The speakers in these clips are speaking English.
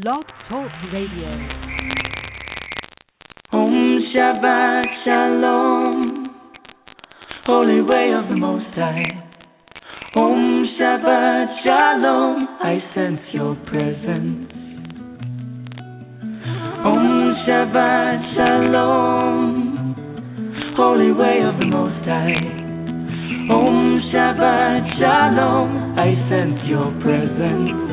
Blog Talk Radio. Om Shabbat Shalom, Holy Way of the Most High. Om Shabbat Shalom, I sense your presence. Om Shabbat Shalom, Holy Way of the Most High. Om Shabbat Shalom, I sense your presence.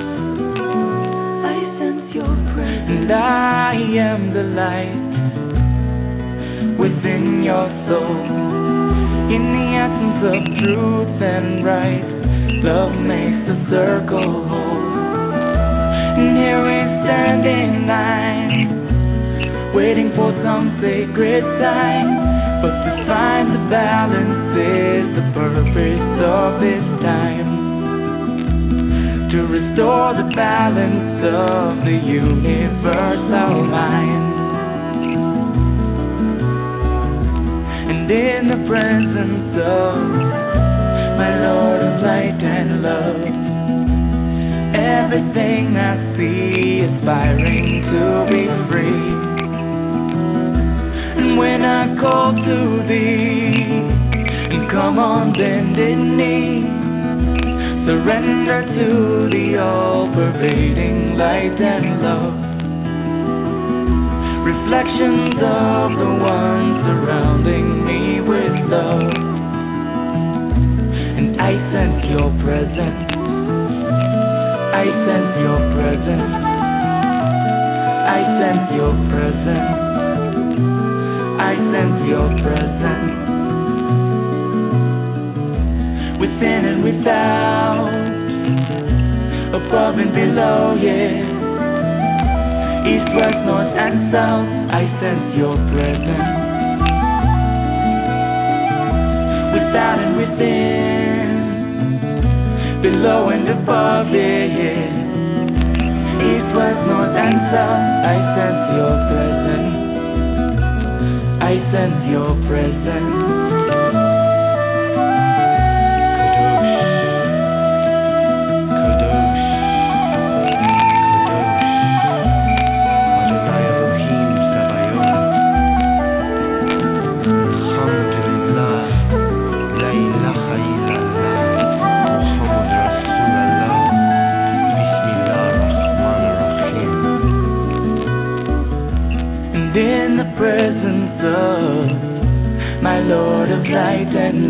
And I am the light within your soul. In the essence of truth and right, love makes the circle whole. And here we stand in line, waiting for some sacred sign. But to find the balance is the purpose of this time. To restore the balance of the universal mind. And in the presence of my Lord of light and love, everything I see aspiring to be free. And when I call to thee, and come on bended knee, surrender to the all-pervading light and love. Reflections of the one surrounding me with love. And I sense your presence. I sense your presence. I sense your presence. I sense your presence. Within and without, above and below, yeah. East, west, north, and south, I sense your presence. Without and within, below and above, yeah, yeah. East, west, north, and south, I sense your presence. I sense your presence.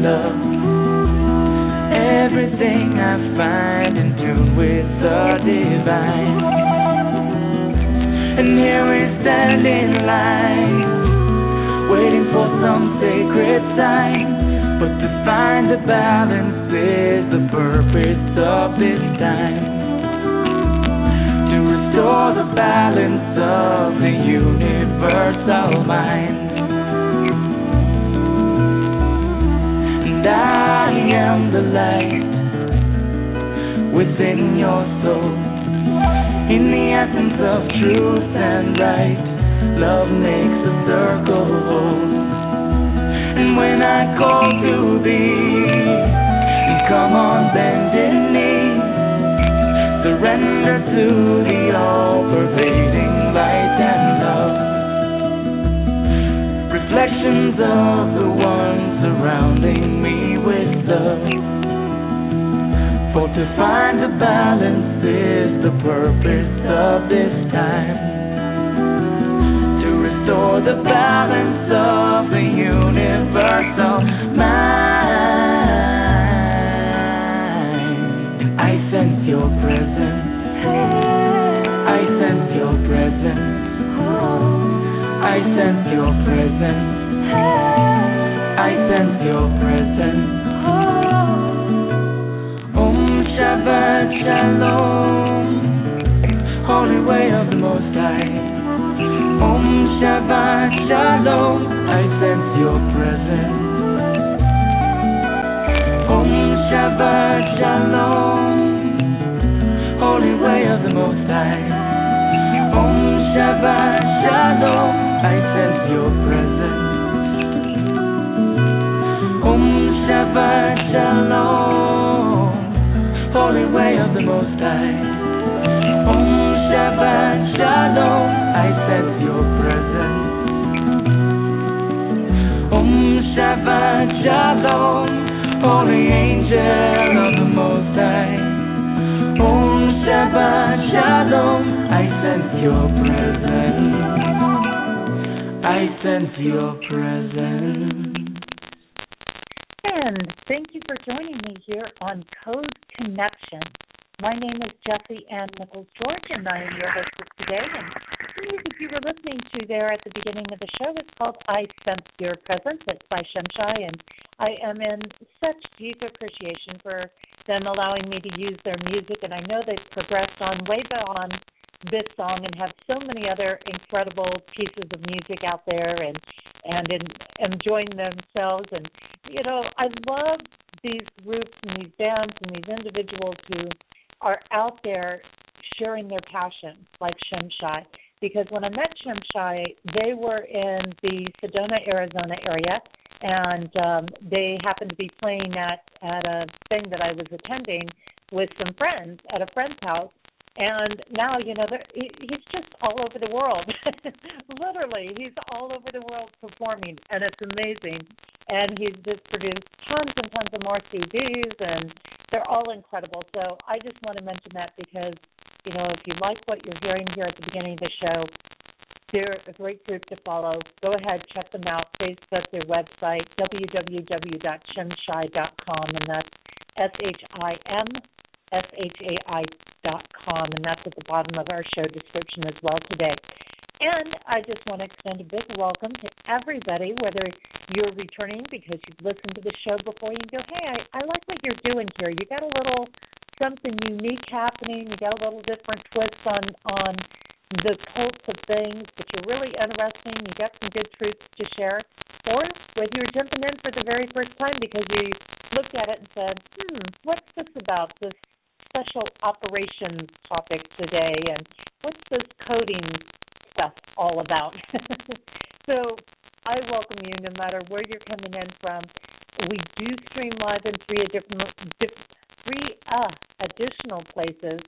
Love, everything I find in tune with the divine. And here we stand in line, waiting for some sacred sign. But to find the balance is the purpose of this the light within your soul. In the essence of truth and right, love makes a circle. And when I call to thee, come on bended knee. Surrender to the all-pervading light and love. Reflections of the one surrounding me love. For to find the balance is the purpose of this time. To restore the balance of the universal mind. I sense your presence. I sense your presence. I sense your presence. I sense your presence. Shabbat Shalom, Holy Way of the Most High. Om Shabbat Shalom, I sense your presence. Om Shabbat Shalom, Holy Way of the Most High. Om Shabbat Shalom, I sense your presence. Om Shabbat Shalom, Holy way of the Most High. Om Shabbat Shalom, I sense your presence. Om Shabbat Shalom, holy angel of the Most High. Om Shabbat Shalom, I sense your presence. I sense your presence. And thank you for joining here on Code Connection. My name is Jesse Ann Nichols George, and I am your hostess today. And the music you were listening to there at the beginning of the show is called I Sense Your Presence. It's by Shimshai, and I am in such deep appreciation for them allowing me to use their music. And I know they've progressed on way beyond this song and have so many other incredible pieces of music out there and and in, enjoying themselves and you know I love these groups and these bands and these individuals who are out there sharing their passion, like Shimshai. Because when I met Shimshai, they were in the Sedona, Arizona area, and um, they happened to be playing at at a thing that I was attending with some friends at a friend's house, and now you know he's just all over the world literally he's all over the world performing and it's amazing and he's just produced tons and tons of more cds and they're all incredible so i just want to mention that because you know if you like what you're hearing here at the beginning of the show they're a great group to follow. Go ahead, check them out. Facebook, their website, www.shimshai.com, and that's S H I M S-H-A-I dot com, and that's at the bottom of our show description as well today. And I just want to extend a big welcome to everybody, whether you're returning because you've listened to the show before, you go, hey, I, I like what you're doing here. You got a little something unique happening. You got a little different twist on on the cults of things, but you're really interesting. You got some good truths to share. Or whether you're jumping in for the very first time because you looked at it and said, hmm, what's this about? This special operations topic today, and what's this coding stuff all about? so I welcome you no matter where you're coming in from. We do stream live in three different, three uh, additional places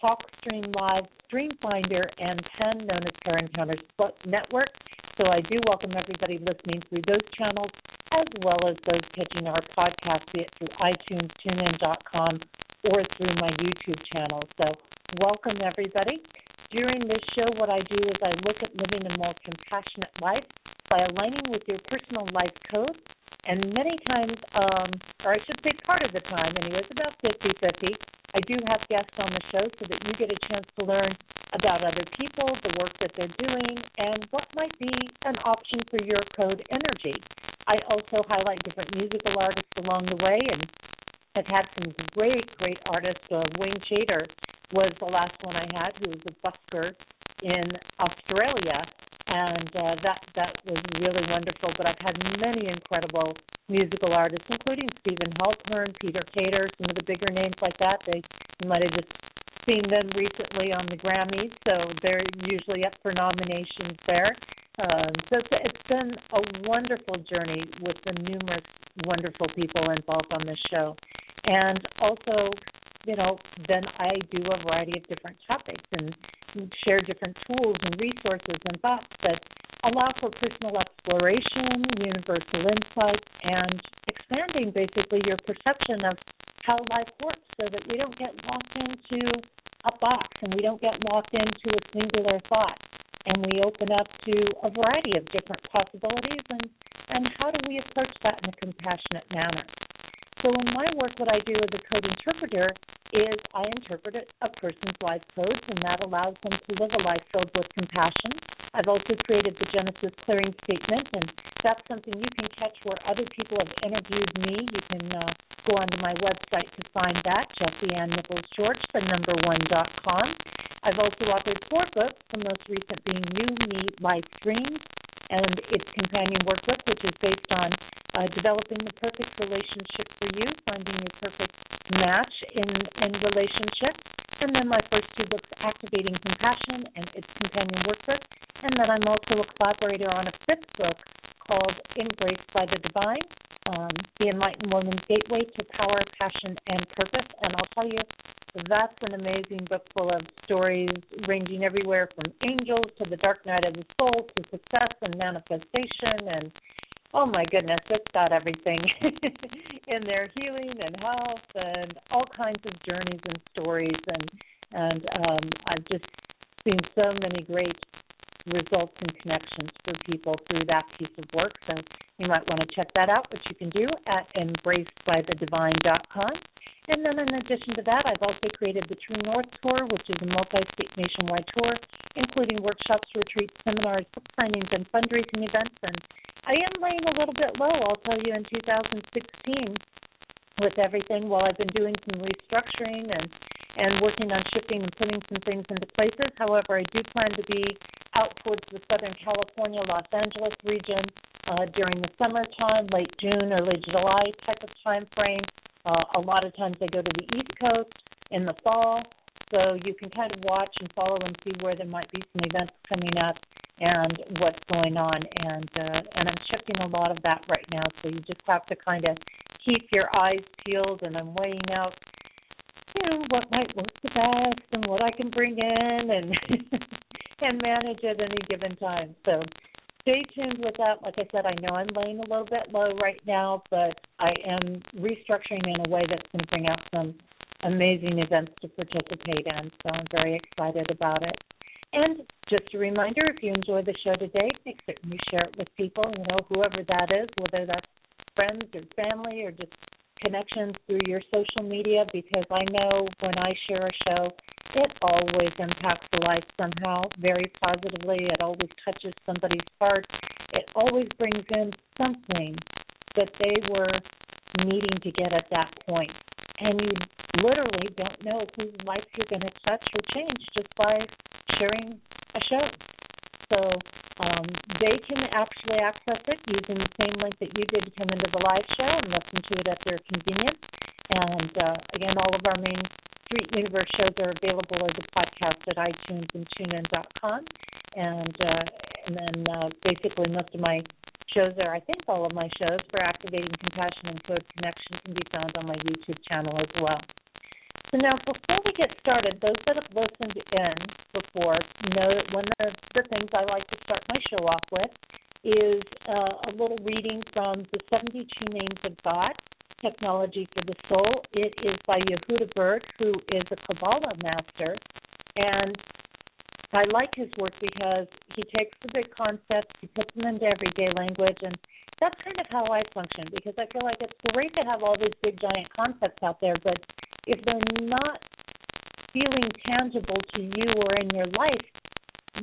Talk Stream Live, StreamFinder, and 10 known as Pair Encounters Network. So I do welcome everybody listening through those channels as well as those catching our podcast, be it through iTunes, TuneIn.com, or through my YouTube channel. So welcome everybody. During this show, what I do is I look at living a more compassionate life by aligning with your personal life code. And many times, um, or I should say part of the time, anyways, about 50 50, I do have guests on the show so that you get a chance to learn about other people, the work that they're doing, and what might be an option for your code energy. I also highlight different musical artists along the way, and I've had some great, great artists. Uh, Wayne Chater was the last one I had, who was a busker in Australia, and uh, that that was really wonderful. But I've had many incredible musical artists, including Steven Halpern, Peter Kater, some of the bigger names like that. They you might have just seen them recently on the Grammys, so they're usually up for nominations there. Um, so it's, it's been a wonderful journey with the numerous wonderful people involved on this show, and also you know, then I do a variety of different topics and share different tools and resources and thoughts that allow for personal exploration, universal insight, and expanding basically your perception of how life works so that we don't get locked into a box and we don't get locked into a singular thought and we open up to a variety of different possibilities and, and how do we approach that in a compassionate manner. So in my work, what I do as a code interpreter is I interpret a person's life codes, and that allows them to live a life filled with compassion. I've also created the Genesis Clearing Statement, and that's something you can catch where other people have interviewed me. You can uh, go onto my website to find that, Jesse Ann Nichols George, the number one dot com. I've also authored four books, the most recent being You, Me, Life Dreams, and its companion workbook, which is based on uh, developing the perfect relationship for you, finding your perfect match in, in relationship. And then my first two books, Activating Compassion and its companion workbook. And then I'm also a collaborator on a fifth book called Embraced by the Divine, um, The Enlightened Woman's Gateway to Power, Passion, and Purpose. And I'll tell you, that's an amazing book full of stories ranging everywhere from angels to the dark night of the soul to success and manifestation and oh my goodness, it's got everything in there healing and health and all kinds of journeys and stories and and um I've just seen so many great results and connections for people through that piece of work. So you might want to check that out, which you can do at embracedbythedivine.com. And then in addition to that, I've also created the True North Tour, which is a multi-state nationwide tour, including workshops, retreats, seminars, book signings, and fundraising events. And I am laying a little bit low, I'll tell you, in 2016 with everything while I've been doing some restructuring and and working on shifting and putting some things into places. However, I do plan to be out towards the Southern California, Los Angeles region uh, during the summertime, late June, early July type of time frame. Uh, a lot of times I go to the East Coast in the fall, so you can kind of watch and follow and see where there might be some events coming up and what's going on. And uh, and I'm shifting a lot of that right now, so you just have to kind of keep your eyes peeled. And I'm weighing out you know what might work the best and what I can bring in and and manage at any given time. So stay tuned with that. Like I said, I know I'm laying a little bit low right now, but I am restructuring in a way that's going to bring out some amazing events to participate in. So I'm very excited about it. And just a reminder, if you enjoy the show today, make certain you share it with people, you know, whoever that is, whether that's friends or family or just connections through your social media because I know when I share a show, it always impacts the life somehow very positively. It always touches somebody's heart. It always brings in something that they were needing to get at that point. And you literally don't know whose life you're going to touch or change just by sharing a show. So um, they can actually access it using the same link that you did to come into the live show and listen to it at their convenience. And uh, again, all of our main Street Universe shows are available as a podcast at iTunes and TuneIn.com. And uh, and then uh, basically most of my shows are, I think all of my shows for Activating Compassion and Code Connection can be found on my YouTube channel as well. So now, before we get started, those that have listened in before know that one of the things I like to start my show off with is uh, a little reading from the 72 Names of God, Technology for the Soul. It is by Yehuda Berg, who is a Kabbalah master, and I like his work because he takes the big concepts, he puts them into everyday language, and that's kind of how I function because I feel like it's great to have all these big giant concepts out there, but if they're not feeling tangible to you or in your life,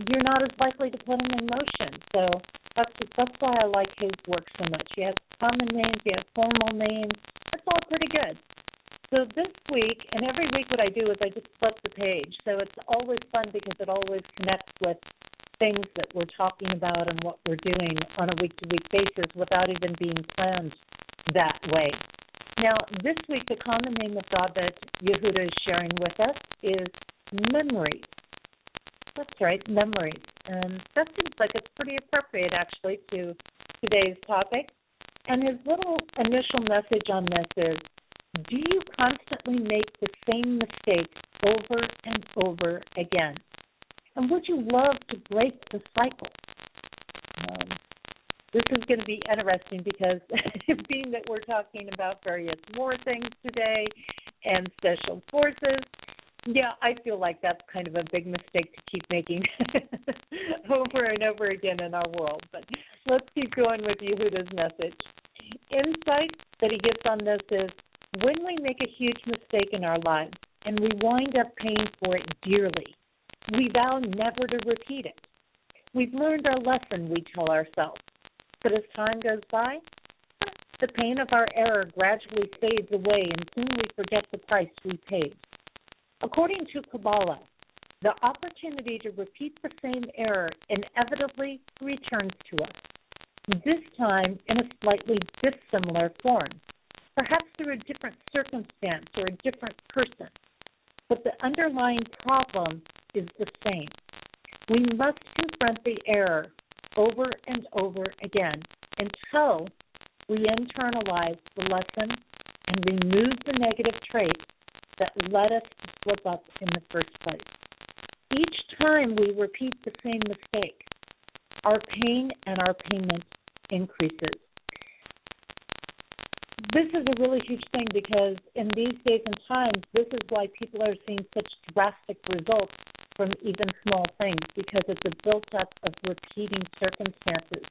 you're not as likely to put them in motion. So that's that's why I like his work so much. He has common names, he has formal names. That's all pretty good. So this week and every week what I do is I just flip the page. So it's always fun because it always connects with things that we're talking about and what we're doing on a week to week basis without even being planned that way. Now, this week, the common name of God that Yehuda is sharing with us is memory. That's right, memory. And that seems like it's pretty appropriate, actually, to today's topic. And his little initial message on this is Do you constantly make the same mistake over and over again? And would you love to break the cycle? Um, this is going to be interesting because being that we're talking about various war things today and special forces, yeah, I feel like that's kind of a big mistake to keep making over and over again in our world. But let's keep going with Yehuda's message. Insight that he gets on this is when we make a huge mistake in our lives and we wind up paying for it dearly, we vow never to repeat it. We've learned our lesson, we tell ourselves. But as time goes by, the pain of our error gradually fades away and soon we forget the price we paid. According to Kabbalah, the opportunity to repeat the same error inevitably returns to us, this time in a slightly dissimilar form, perhaps through a different circumstance or a different person but the underlying problem is the same. We must confront the error over and over again until we internalize the lesson and remove the negative traits that led us to slip up in the first place. Each time we repeat the same mistake, our pain and our payment increases. This is a really huge thing because in these days and times, this is why people are seeing such drastic results from even small things because it's a built up of repeating circumstances.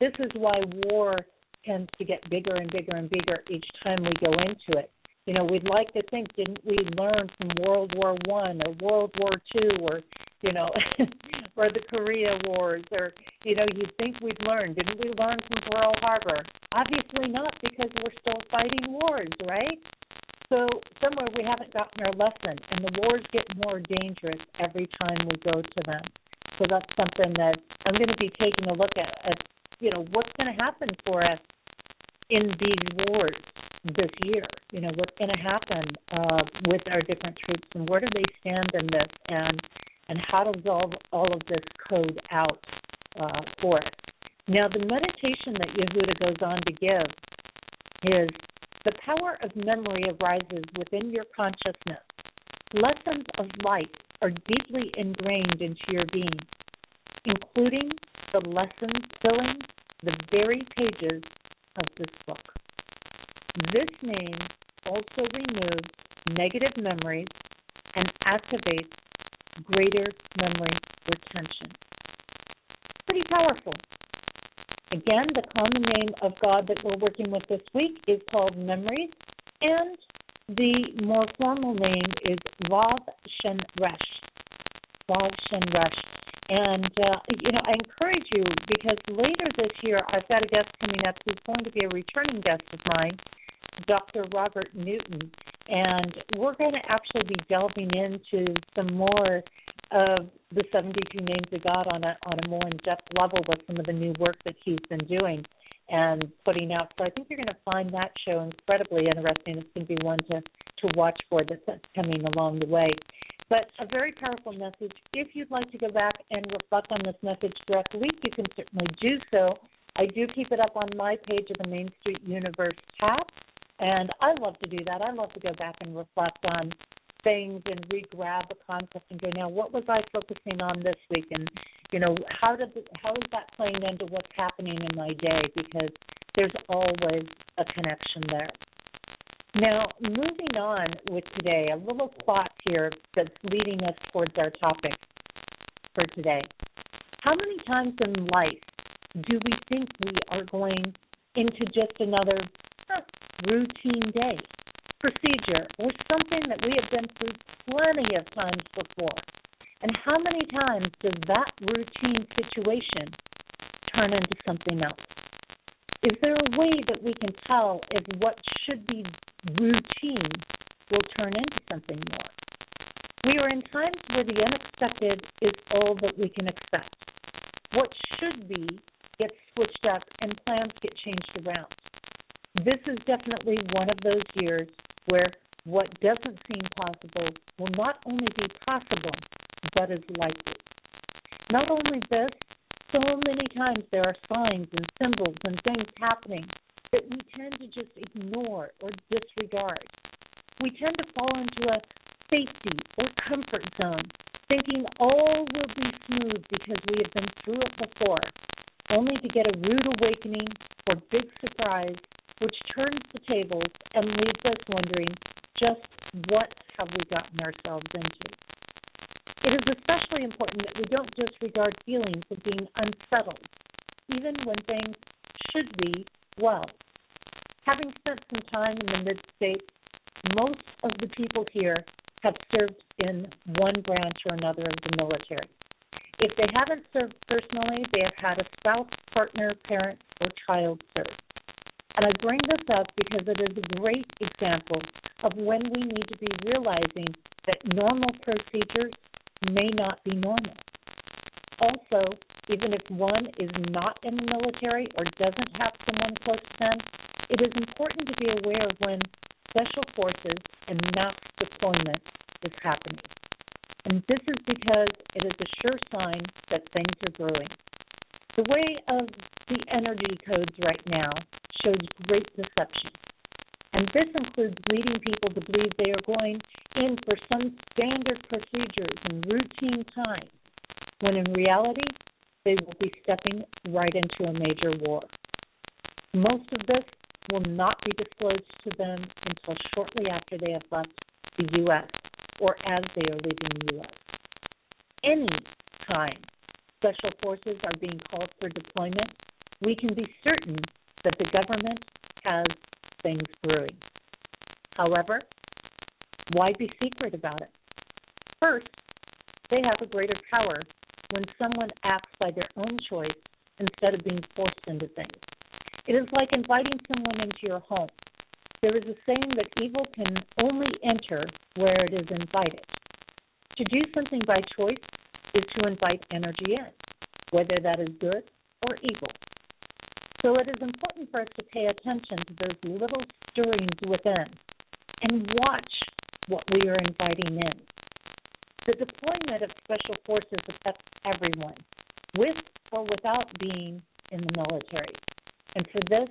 This is why war tends to get bigger and bigger and bigger each time we go into it. You know, we'd like to think, didn't we learn from World War One or World War Two or you know, or the Korea Wars, or you know, you'd think we'd learn. Didn't we learn from Pearl Harbor? Obviously not, because we're still fighting wars, right? So somewhere we haven't gotten our lesson, and the wars get more dangerous every time we go to them. So that's something that I'm going to be taking a look at. at you know, what's going to happen for us in these wars this year? You know, what's going to happen uh, with our different troops, and where do they stand in this? And and how to resolve all of this code out uh, for us. Now, the meditation that Yehuda goes on to give is the power of memory arises within your consciousness. Lessons of life are deeply ingrained into your being, including the lessons filling the very pages of this book. This name also removes negative memories and activates greater memory retention. Pretty powerful. Again, the common name of God that we're working with this week is called memories, and the more formal name is Vav Shen Resh. Vav Shen Resh. And, uh, you know, I encourage you because later this year I've got a guest coming up who's going to be a returning guest of mine, Dr. Robert Newton and we're going to actually be delving into some more of the 72 names of God on a on a more in-depth level with some of the new work that he's been doing and putting out. So I think you're going to find that show incredibly interesting. It's going to be one to to watch for that's coming along the way. But a very powerful message. If you'd like to go back and reflect on this message throughout the week, you can certainly do so. I do keep it up on my page of the Main Street Universe tab. And I love to do that. I love to go back and reflect on things and re-grab a concept and go, now what was I focusing on this week, and you know how did the, how is that playing into what's happening in my day? Because there's always a connection there. Now, moving on with today, a little plot here that's leading us towards our topic for today. How many times in life do we think we are going into just another routine day, procedure, or something that we have been through plenty of times before. And how many times does that routine situation turn into something else? Is there a way that we can tell if what should be routine will turn into something more? We are in times where the unexpected is all that we can expect. What should be gets switched up and plans get changed around this is definitely one of those years where what doesn't seem possible will not only be possible, but is likely. Not only this, so many times there are signs and symbols and things happening that we tend to just ignore or disregard. We tend to fall into a safety or comfort zone, thinking all will be smooth because we have been through it before, only to get a rude awakening or big surprise which turns the tables and leaves us wondering just what have we gotten ourselves into. It is especially important that we don't disregard feelings of being unsettled, even when things should be well. Having spent some time in the mid states, most of the people here have served in one branch or another of the military. If they haven't served personally, they have had a spouse, partner, parent, or child serve. And I bring this up because it is a great example of when we need to be realizing that normal procedures may not be normal. Also, even if one is not in the military or doesn't have someone close to them, it is important to be aware of when special forces and mass deployment is happening. And this is because it is a sure sign that things are brewing. The way of the energy codes right now shows great deception. And this includes leading people to believe they are going in for some standard procedures and routine time, when in reality, they will be stepping right into a major war. Most of this will not be disclosed to them until shortly after they have left the U.S. or as they are leaving the U.S. Any time special forces are being called for deployment, we can be certain that the government has things brewing. However, why be secret about it? First, they have a greater power when someone acts by their own choice instead of being forced into things. It is like inviting someone into your home. There is a saying that evil can only enter where it is invited. To do something by choice is to invite energy in, whether that is good or evil. So it is important for us to pay attention to those little stirrings within and watch what we are inviting in. The deployment of special forces affects everyone, with or without being in the military. And for this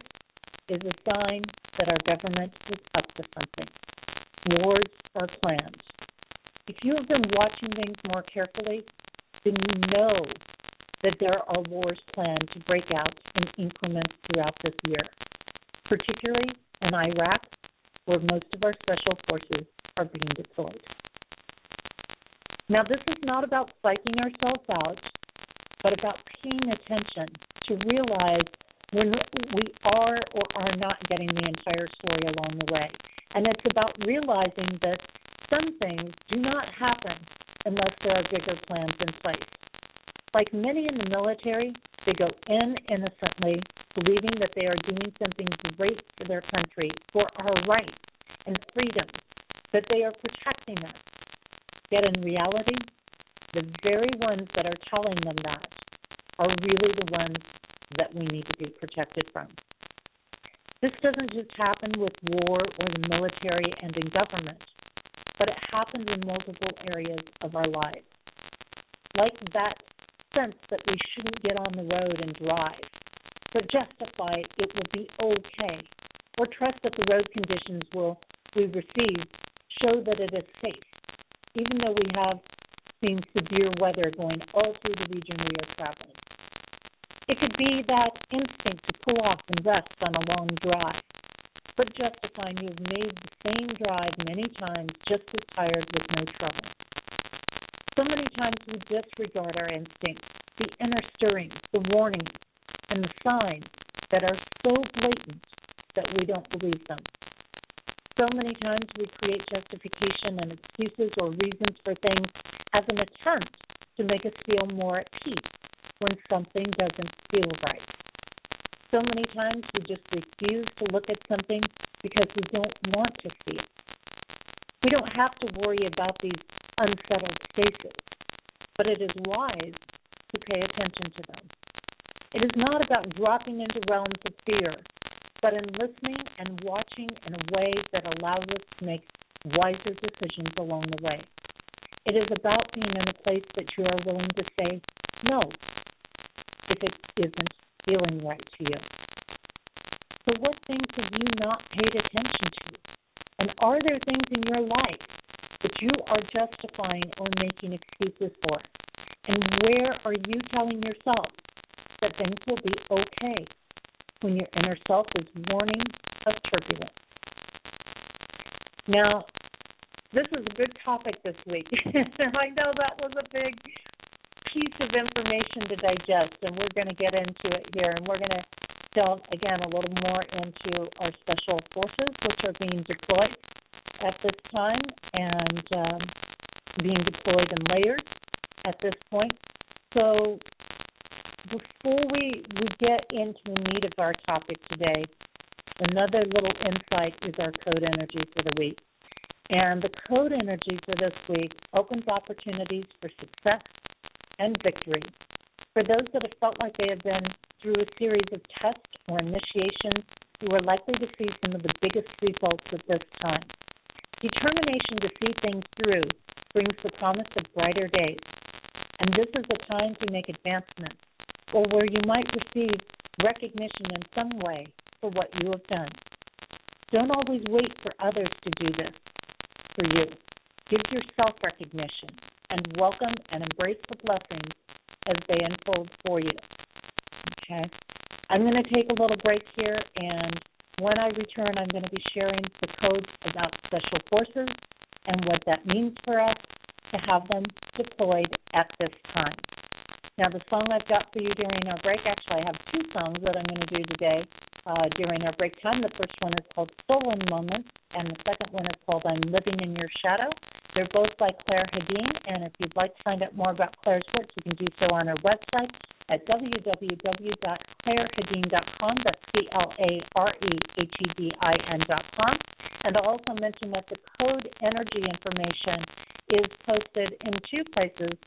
is a sign that our government is up to something. Wars are planned. If you have been watching things more carefully, then you know that there are wars planned to break out in increments throughout this year, particularly in Iraq, where most of our special forces are being deployed. Now, this is not about psyching ourselves out, but about paying attention to realize when we are or are not getting the entire story along the way. And it's about realizing that some things do not happen unless there are bigger plans in place. Like many in the military, they go in innocently, believing that they are doing something great for their country, for our rights and freedoms, that they are protecting us. Yet in reality, the very ones that are telling them that are really the ones that we need to be protected from. This doesn't just happen with war or the military and in government, but it happens in multiple areas of our lives. Like that sense that we shouldn't get on the road and drive, but justify it it will be okay, or trust that the road conditions will we receive show that it is safe, even though we have seen severe weather going all through the region we are traveling. It could be that instinct to pull off and rest on a long drive, but justifying you've made the same drive many times just as tired with no trouble. So many times we disregard our instincts, the inner stirrings, the warnings, and the signs that are so blatant that we don't believe them. So many times we create justification and excuses or reasons for things as an attempt to make us feel more at peace when something doesn't feel right. So many times we just refuse to look at something because we don't want to see it. We don't have to worry about these unsettled spaces, but it is wise to pay attention to them. It is not about dropping into realms of fear but in listening and watching in a way that allows us to make wiser decisions along the way. It is about being in a place that you are willing to say no if it isn't feeling right to you. So, what things have you not paid attention to? And are there things in your life that you are justifying or making excuses for? And where are you telling yourself that things will be okay when your inner self is warning of turbulence. Now, this is a good topic this week. I know that was a big piece of information to digest, and we're going to get into it here, and we're going to delve again a little more into our special forces, which are being deployed at this time and um, being deployed in layers at this point. So before we, we get into the meat of our topic today, another little insight is our code energy for the week. And the code energy for this week opens opportunities for success and victory. For those that have felt like they have been through a series of tests or initiations, you are likely to see some of the biggest results at this time. Determination to see things through brings the promise of brighter days. And this is a time to make advancements or where you might receive recognition in some way for what you have done. Don't always wait for others to do this for you. Give yourself recognition and welcome and embrace the blessings as they unfold for you. Okay? I'm going to take a little break here and When I return, I'm going to be sharing the codes about special forces and what that means for us to have them deployed at this time. Now, the song I've got for you during our break, actually, I have two songs that I'm going to do today uh, during our break time. The first one is called Stolen Moments, and the second one is called I'm Living in Your Shadow. They're both by Clare Hedin, and if you'd like to find out more about Clare's work, you can do so on her website at www.clarehedin.com. That's C-L-A-R-E-H-E-D-I-N.com. And I'll also mention that the code energy information is posted in two places.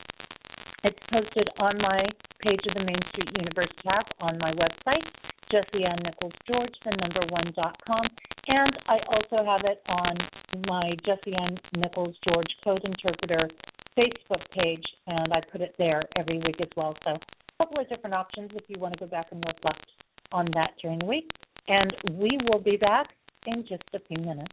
It's posted on my page of the Main Street Universe tab on my website, Jesse Ann Nichols George, the number one dot com, and I also have it on my Jesse Ann Nichols George Code Interpreter Facebook page, and I put it there every week as well. So a couple of different options if you want to go back and reflect on that during the week. And we will be back in just a few minutes.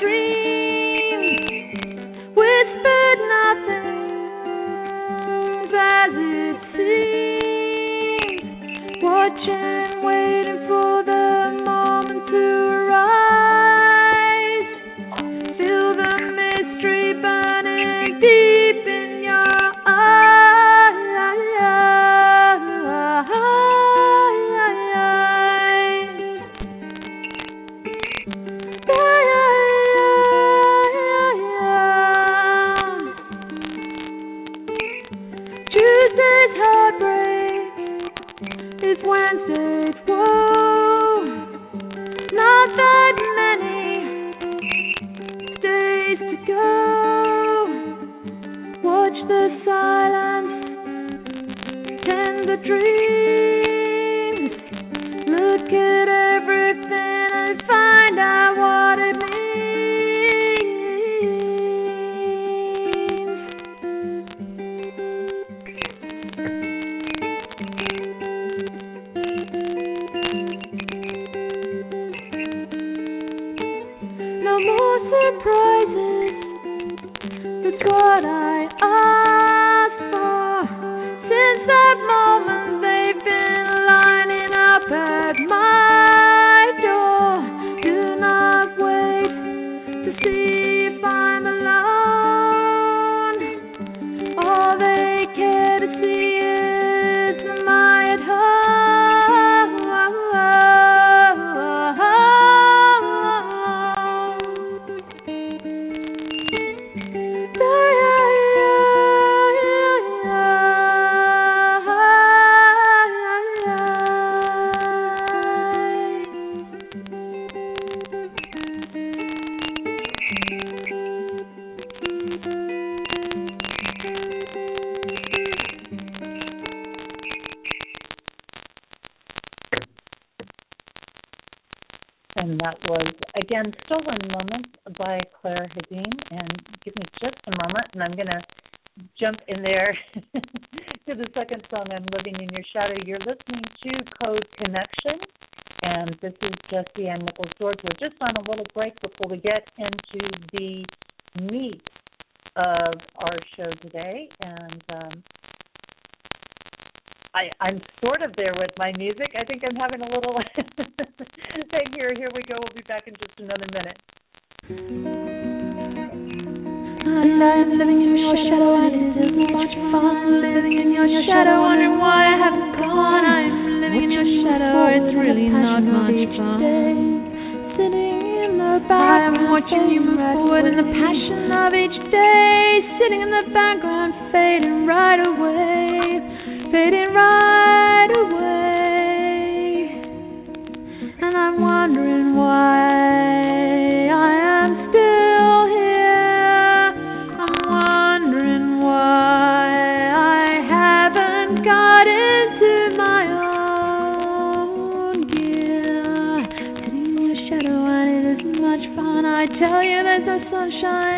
dream whispered nothing as it seemed, watching, waiting for. Again, Stolen Moments by Clare Hedin. And give me just a moment, and I'm going to jump in there to the second song, I'm Living in Your Shadow. You're listening to Code Connection, and this is Jesse Ann Nichols George. We're just on a little break before we get into the meat of our show today. And um, I, I'm sort of there with my music. I think I'm having a little thing here. Here we go. We'll be back in just another minute. And I'm living in your shadow, and it is much fun living in your shadow, wondering why I haven't gone. I'm living in your shadow, it's really not much fun. Sitting in the background, I'm watching you move forward in the passion of each day, sitting in the background, fading right away fading right away. And I'm wondering why I am still here. I'm wondering why I haven't got into my own gear. Sitting in your shadow and it isn't much fun. I tell you there's no sunshine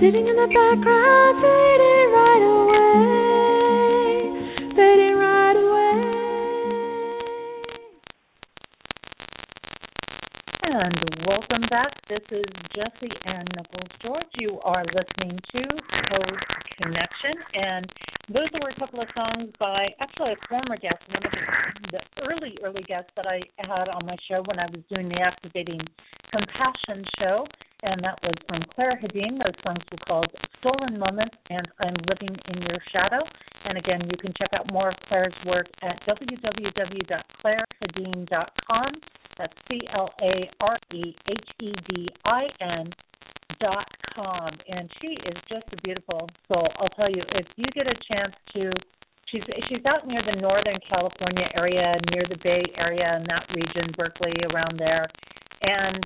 sitting in the background, fading right away. Fading right away. And welcome back. This is Jesse Ann Nichols George. You are listening to Code Connection, and those were a couple of songs by actually a former guest, one of the, the early, early guests that I had on my show when I was doing the Activating Compassion show, and that was from Clare Hedin. Those songs were called Stolen Moments and I'm Living in Your Shadow. And again, you can check out more of Clare's work at www.clarehedin.com. That's C L A R E H E D I N dot com and she is just a beautiful soul. I'll tell you, if you get a chance to she's she's out near the northern California area, near the Bay Area in that region, Berkeley around there. And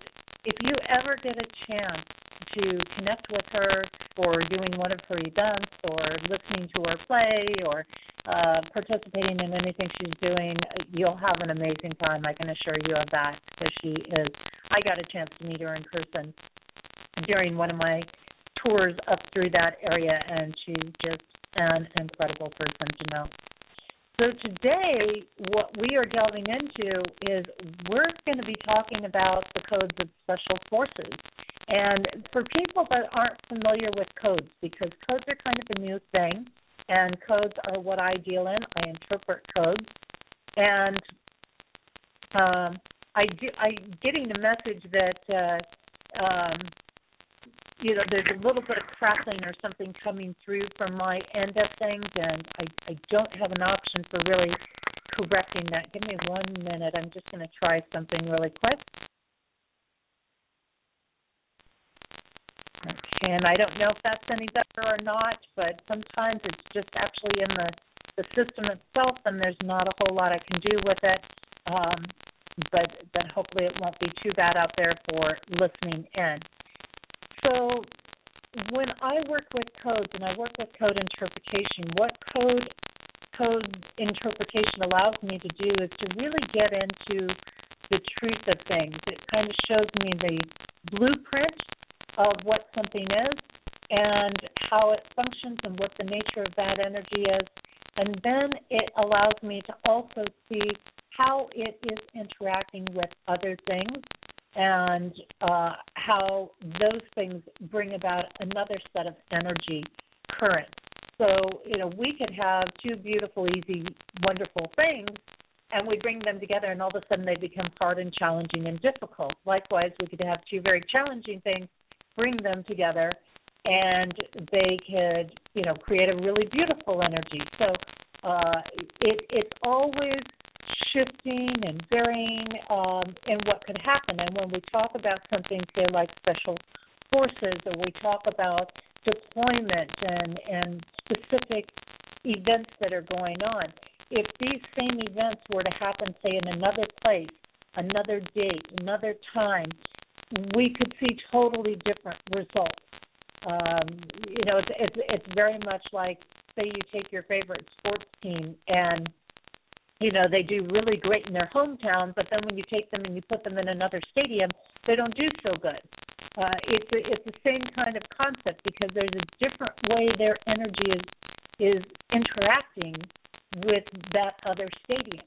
if you ever get a chance to connect with her or doing one of her events or listening to her play or uh, participating in anything she's doing, you'll have an amazing time. I can assure you of that because she is. I got a chance to meet her in person during one of my tours up through that area, and she's just an incredible person to know. So today, what we are delving into is we're going to be talking about the codes of special forces. And for people that aren't familiar with codes, because codes are kind of a new thing, and codes are what I deal in. I interpret codes, and um, I do. I getting the message that uh, um, you know, there's a little bit of crackling or something coming through from my end of things, and I, I don't have an option for really correcting that. Give me one minute. I'm just going to try something really quick. Okay, and I don't know if that's any better or not, but sometimes it's just actually in the the system itself, and there's not a whole lot I can do with it. Um, but but hopefully it won't be too bad out there for listening in. So when I work with codes and I work with code interpretation, what code code interpretation allows me to do is to really get into the truth of things. It kind of shows me the blueprint of what something is and how it functions and what the nature of that energy is. And then it allows me to also see how it is interacting with other things and uh, how those things bring about another set of energy currents. So, you know, we could have two beautiful, easy, wonderful things, and we bring them together, and all of a sudden they become hard and challenging and difficult. Likewise, we could have two very challenging things, bring them together, and they could, you know, create a really beautiful energy. So, uh, it, it's always shifting and varying um, in what could happen. And when we talk about something, say, like special forces, or we talk about deployment and, and specific events that are going on, if these same events were to happen, say, in another place, another date, another time, we could see totally different results. Um, you know, it's, it's it's very much like say you take your favorite sports team and you know they do really great in their hometown, but then when you take them and you put them in another stadium, they don't do so good. Uh, it's a, it's the same kind of concept because there's a different way their energy is is interacting with that other stadium.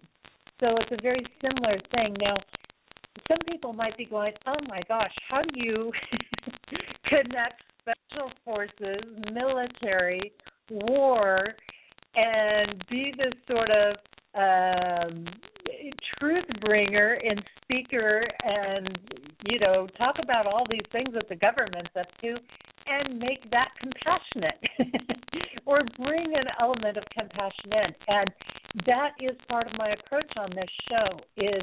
So it's a very similar thing. Now, some people might be going, "Oh my gosh, how do you connect special forces, military, war, and be this sort of um, truth bringer and speaker and you know talk about all these things that the government's up to and make that compassionate or bring an element of compassion in. And that is part of my approach on this show is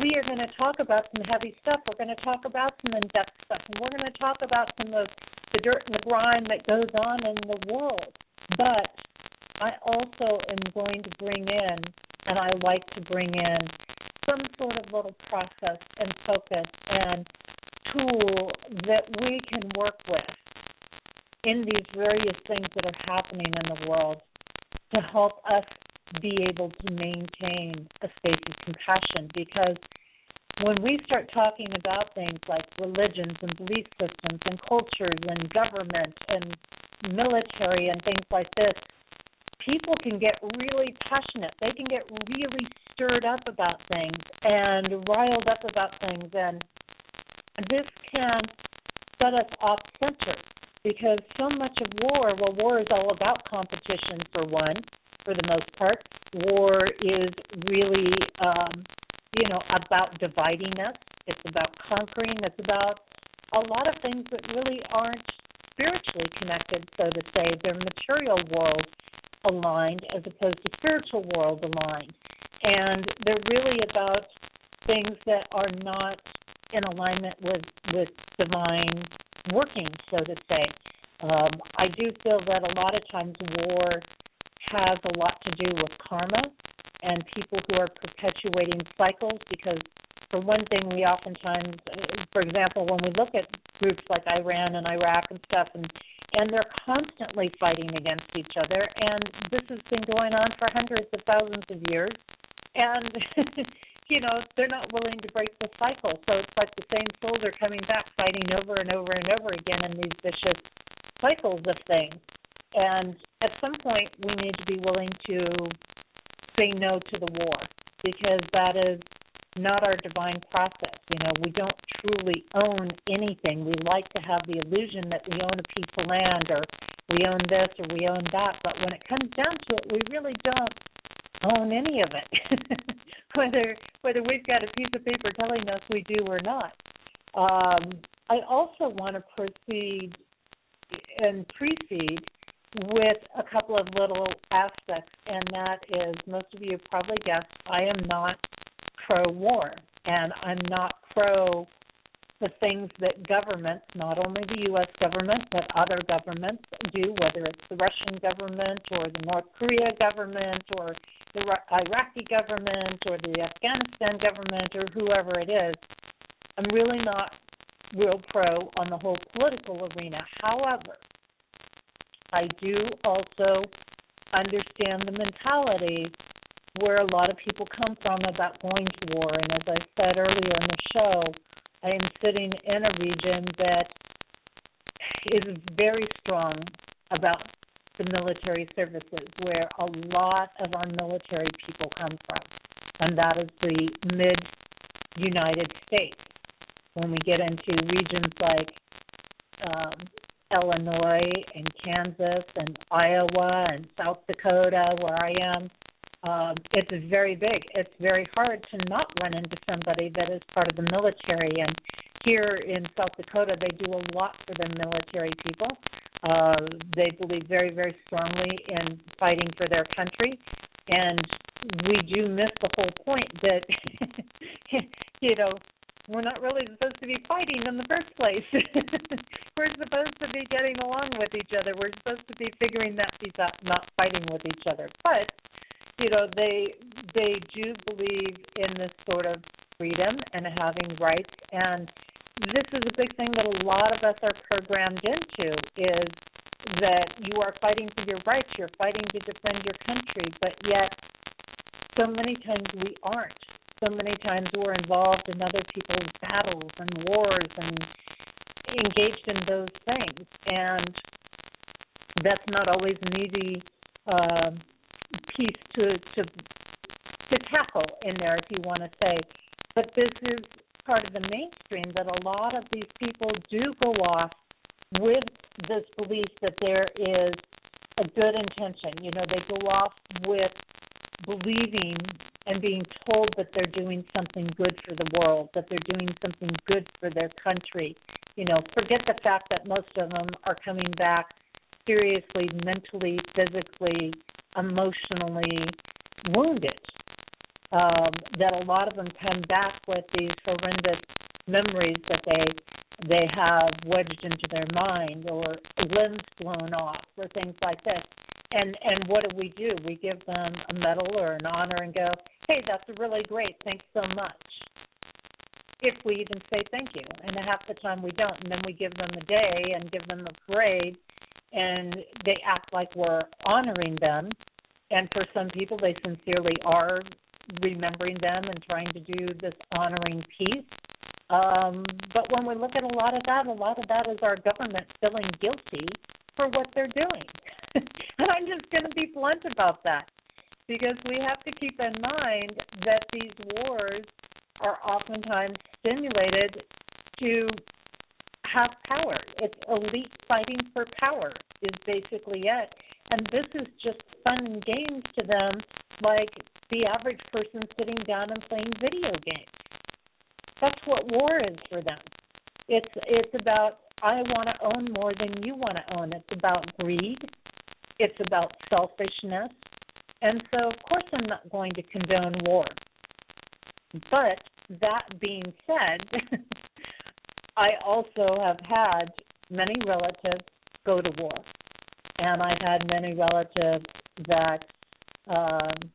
we are going to talk about some heavy stuff. We're going to talk about some in-depth stuff. And we're going to talk about some of the dirt and the grime that goes on in the world. But I also am going to bring in, and I like to bring in, some sort of little process and focus and tool that we can work with in these various things that are happening in the world to help us be able to maintain a space of compassion. Because when we start talking about things like religions and belief systems and cultures and government and military and things like this, people can get really passionate. They can get really stirred up about things and riled up about things. And this can set us off center because so much of war, well, war is all about competition for one, for the most part. War is really, um, you know, about dividing us. It's about conquering. It's about a lot of things that really aren't spiritually connected, so to say. They're material world aligned as opposed to spiritual world aligned. And they're really about things that are not in alignment with with divine working, so to say. Um, I do feel that a lot of times war has a lot to do with karma and people who are perpetuating cycles because for one thing we oftentimes for example when we look at groups like Iran and Iraq and stuff and and they're constantly fighting against each other and this has been going on for hundreds of thousands of years and you know they're not willing to break the cycle. So it's like the same souls are coming back fighting over and over and over again in these vicious cycles of things. And at some point we need to be willing to say no to the war because that is not our divine process. You know, we don't truly own anything. We like to have the illusion that we own a piece of land or we own this or we own that, but when it comes down to it, we really don't own any of it. whether whether we've got a piece of paper telling us we do or not. Um, I also want to proceed and precede with a couple of little aspects, and that is most of you probably guessed I am not pro war, and I'm not pro the things that governments, not only the U.S. government, but other governments do, whether it's the Russian government or the North Korea government or the Iraqi government or the Afghanistan government or whoever it is. I'm really not real pro on the whole political arena. However, I do also understand the mentality where a lot of people come from about going to war. And as I said earlier in the show, I am sitting in a region that is very strong about the military services, where a lot of our military people come from, and that is the mid United States. When we get into regions like um, Illinois and Kansas and Iowa and South Dakota, where I am, um, it's very big. It's very hard to not run into somebody that is part of the military. And here in South Dakota, they do a lot for the military people. Uh, they believe very, very strongly in fighting for their country. And we do miss the whole point that, you know, we're not really supposed to be fighting in the first place. we're supposed to be getting along with each other. We're supposed to be figuring that piece out, not fighting with each other. But you know they they do believe in this sort of freedom and having rights and this is a big thing that a lot of us are programmed into is that you are fighting for your rights you're fighting to defend your country but yet so many times we aren't. So many times we're involved in other people's battles and wars and engaged in those things and that's not always an easy uh, piece to to to tackle in there, if you want to say. But this is part of the mainstream that a lot of these people do go off with this belief that there is a good intention. You know, they go off with believing and being told that they're doing something good for the world, that they're doing something good for their country. You know, forget the fact that most of them are coming back seriously, mentally, physically, emotionally wounded. Um, that a lot of them come back with these horrendous memories that they they have wedged into their mind or limbs blown off or things like this. And and what do we do? We give them a medal or an honor and go, hey, that's really great. Thanks so much. if we even say thank you. And half the time we don't. And then we give them a day and give them a parade, and they act like we're honoring them. And for some people, they sincerely are remembering them and trying to do this honoring piece. Um, but when we look at a lot of that, a lot of that is our government feeling guilty for what they're doing. and I'm just going to be blunt about that because we have to keep in mind that these wars are oftentimes stimulated to have power. It's elite fighting for power is basically it. And this is just fun and games to them, like the average person sitting down and playing video games. That's what war is for them. It's it's about I want to own more than you want to own. It's about greed. It's about selfishness. And so, of course, I'm not going to condone war. But that being said, I also have had many relatives go to war. And I've had many relatives that, um,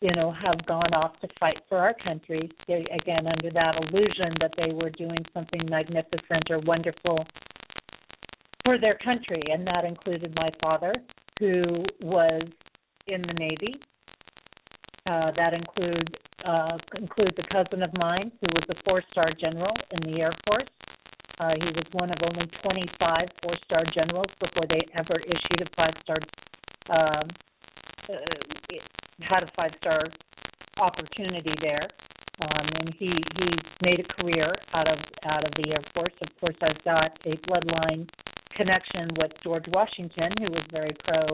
you know, have gone off to fight for our country, again, under that illusion that they were doing something magnificent or wonderful for their country. And that included my father, who was in the Navy. Uh, that includes uh, includes a cousin of mine who was a four-star general in the Air Force. Uh, he was one of only 25 four-star generals before they ever issued a five-star um, uh, had a five-star opportunity there. Um, and he he made a career out of out of the Air Force. Of course, I've got a bloodline connection with George Washington, who was very pro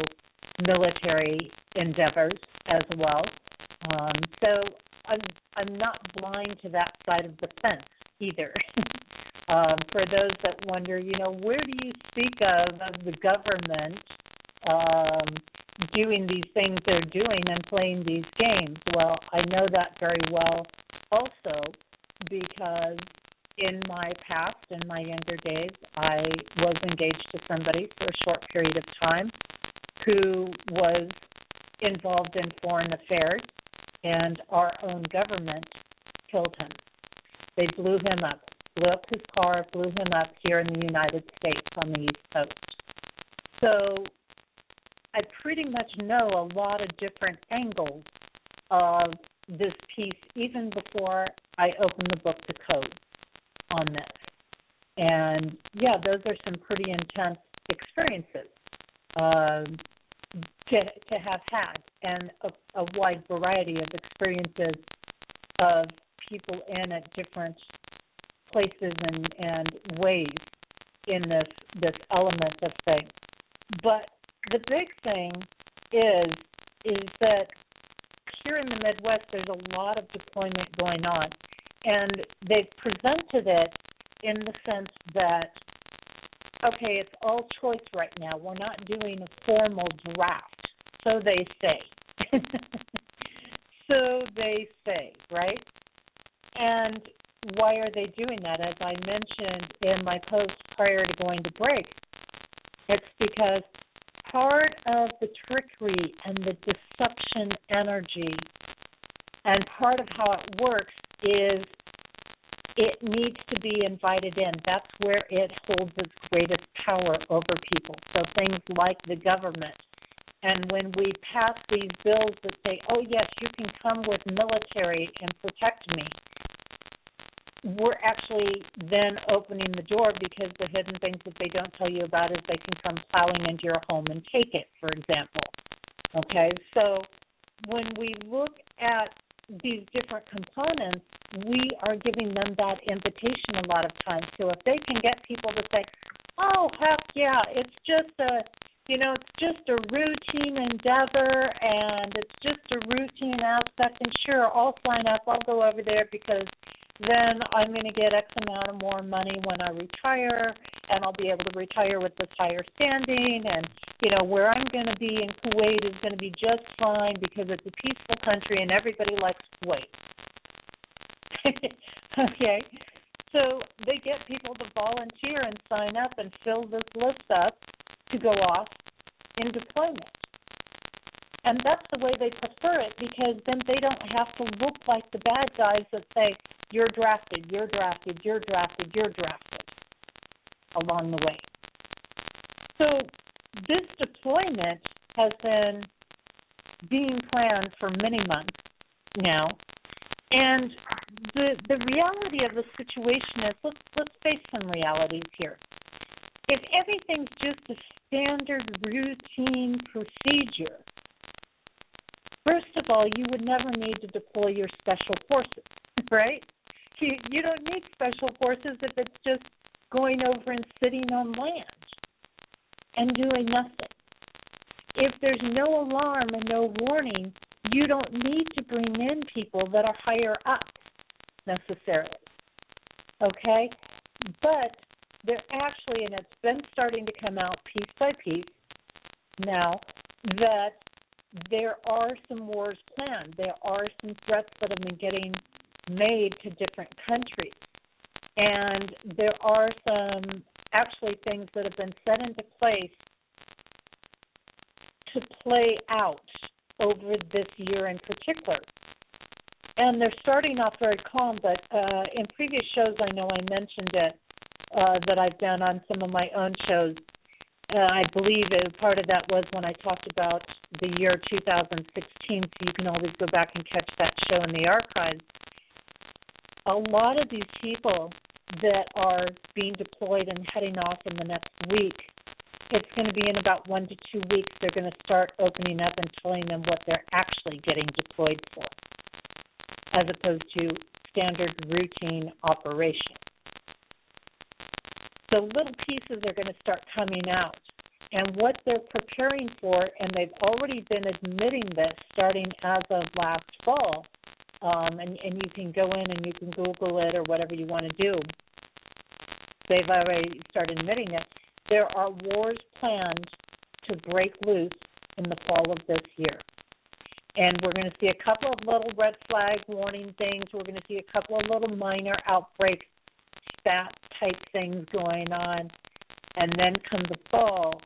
military endeavors as well. Um, so I'm I'm not blind to that side of the fence either. um, for those that wonder, you know, where do you speak of, of the government um, doing these things they're doing and playing these games? Well, I know that very well also because in my past, in my younger days, I was engaged to somebody for a short period of time who was involved in foreign affairs, and our own government killed him. They blew him up, blew up his car, blew him up here in the United States on the East Coast. So I pretty much know a lot of different angles of this piece even before I open the book to code on this. And yeah, those are some pretty intense experiences um, to to have had, and a, a wide variety of experiences of people in at different places and and ways in this this element of things. But the big thing is is that here in the Midwest, there's a lot of deployment going on, and they've presented it in the sense that okay, it's all choice right now. We're not doing a formal draft, so they say. so they say, right? And why are they doing that? As I mentioned in my post prior to going to break, it's because part of the trickery and the deception energy and part of how it works is it needs to be invited in. That's where it holds its greatest power over people. So things like the government. And when we pass these bills that say, oh, yes, you can come with military and protect me, we're actually then opening the door because the hidden things that they don't tell you about is they can come plowing into your home and take it, for example. Okay, so when we look at these different components, we are giving them that invitation a lot of times. So if they can get people to say, "Oh, heck yeah, it's just a, you know, it's just a routine endeavor, and it's just a routine aspect," and sure, I'll sign up. I'll go over there because then I'm going to get X amount of more money when I retire, and I'll be able to retire with this higher standing. And you know, where I'm going to be in Kuwait is going to be just fine because it's a peaceful country and everybody likes Kuwait. okay, so they get people to volunteer and sign up and fill this list up to go off in deployment. And that's the way they prefer it because then they don't have to look like the bad guys that say, You're drafted, you're drafted, you're drafted, you're drafted along the way. So this deployment has been being planned for many months now. And the the reality of the situation is let's let's face some realities here. If everything's just a standard routine procedure, first of all, you would never need to deploy your special forces, right? You you don't need special forces if it's just going over and sitting on land and doing nothing. If there's no alarm and no warning, you don't need to bring in people that are higher up necessarily. Okay? But there actually, and it's been starting to come out piece by piece now, that there are some wars planned. There are some threats that have been getting made to different countries. And there are some actually things that have been set into place to play out over this year in particular. And they're starting off very calm, but uh, in previous shows, I know I mentioned it uh, that I've done on some of my own shows. Uh, I believe it, part of that was when I talked about the year 2016, so you can always go back and catch that show in the archives. A lot of these people that are being deployed and heading off in the next week it's going to be in about one to two weeks. They're going to start opening up and telling them what they're actually getting deployed for, as opposed to standard routine operation. So little pieces are going to start coming out. And what they're preparing for, and they've already been admitting this starting as of last fall, um, and, and you can go in and you can Google it or whatever you want to do. They've already started admitting it there are wars planned to break loose in the fall of this year. And we're going to see a couple of little red flag warning things. We're going to see a couple of little minor outbreak spat type things going on. And then come the fall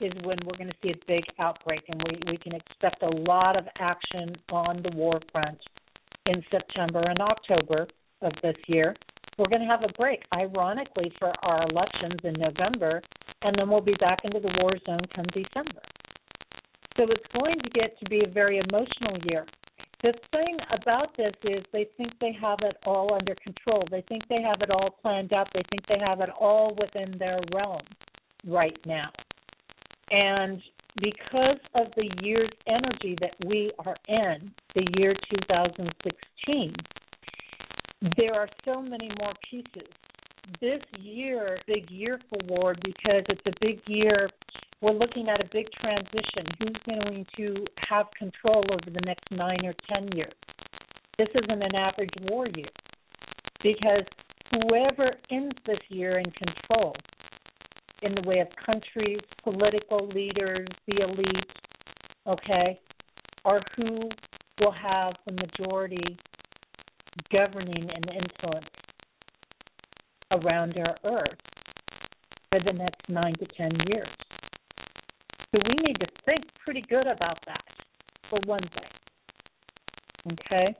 is when we're going to see a big outbreak. And we, we can expect a lot of action on the war front in September and October of this year we're going to have a break, ironically, for our elections in November, and then we'll be back into the war zone come December. So it's going to get to be a very emotional year. The thing about this is they think they have it all under control. They think they have it all planned out. They think they have it all within their realm right now. And because of the year's energy that we are in, the year 2016, there are so many more pieces. This year, big year for Ward because it's a big year. We're looking at a big transition. Who's going to have control over the next nine or ten years? This isn't an average war year because whoever ends this year in control, in the way of countries, political leaders, the elite, okay, are who will have the majority governing and influence around our earth for the next nine to ten years. So we need to think pretty good about that, for one thing. Okay?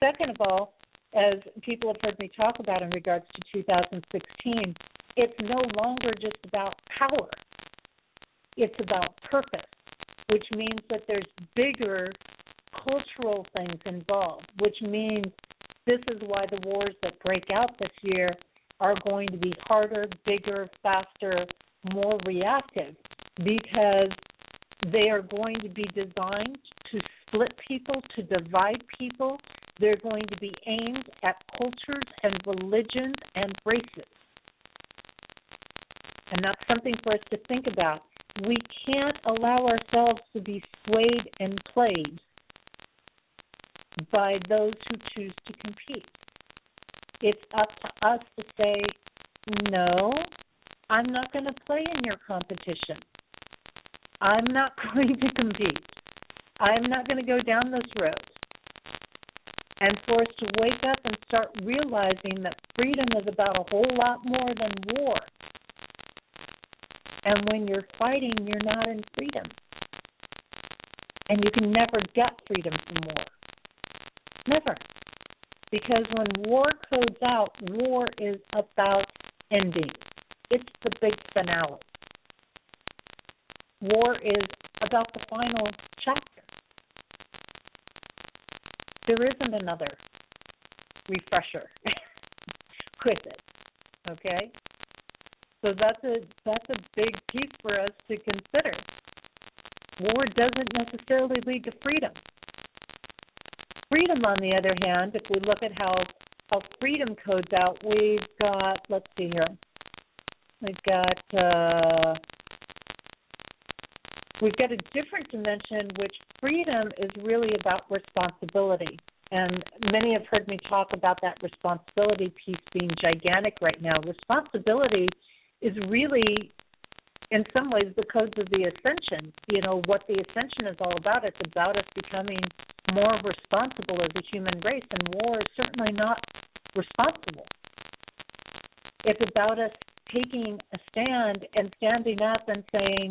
Second of all, as people have heard me talk about in regards to 2016, it's no longer just about power, it's about purpose, which means that there's bigger cultural things involved, which means this is why the wars that break out this year are going to be harder, bigger, faster, more reactive because they are going to be designed to split people, to divide people. They're going to be aimed at cultures and religions and races. And that's something for us to think about. We can't allow ourselves to be swayed and played by those who choose to compete. It's up to us to say, no, I'm not going to play in your competition. I'm not going to compete. I'm not going to go down this road. And for us to wake up and start realizing that freedom is about a whole lot more than war. And when you're fighting, you're not in freedom. And you can never get freedom from war. Never. Because when war codes out, war is about ending. It's the big finale. War is about the final chapter. There isn't another refresher with it. Okay? So that's a that's a big piece for us to consider. War doesn't necessarily lead to freedom. Freedom, on the other hand, if we look at how how freedom codes out, we've got let's see here. We've got uh, we've got a different dimension, which freedom is really about responsibility. And many have heard me talk about that responsibility piece being gigantic right now. Responsibility is really in some ways the codes of the ascension. You know what the ascension is all about it's about us becoming more responsible as a human race and war is certainly not responsible. It's about us taking a stand and standing up and saying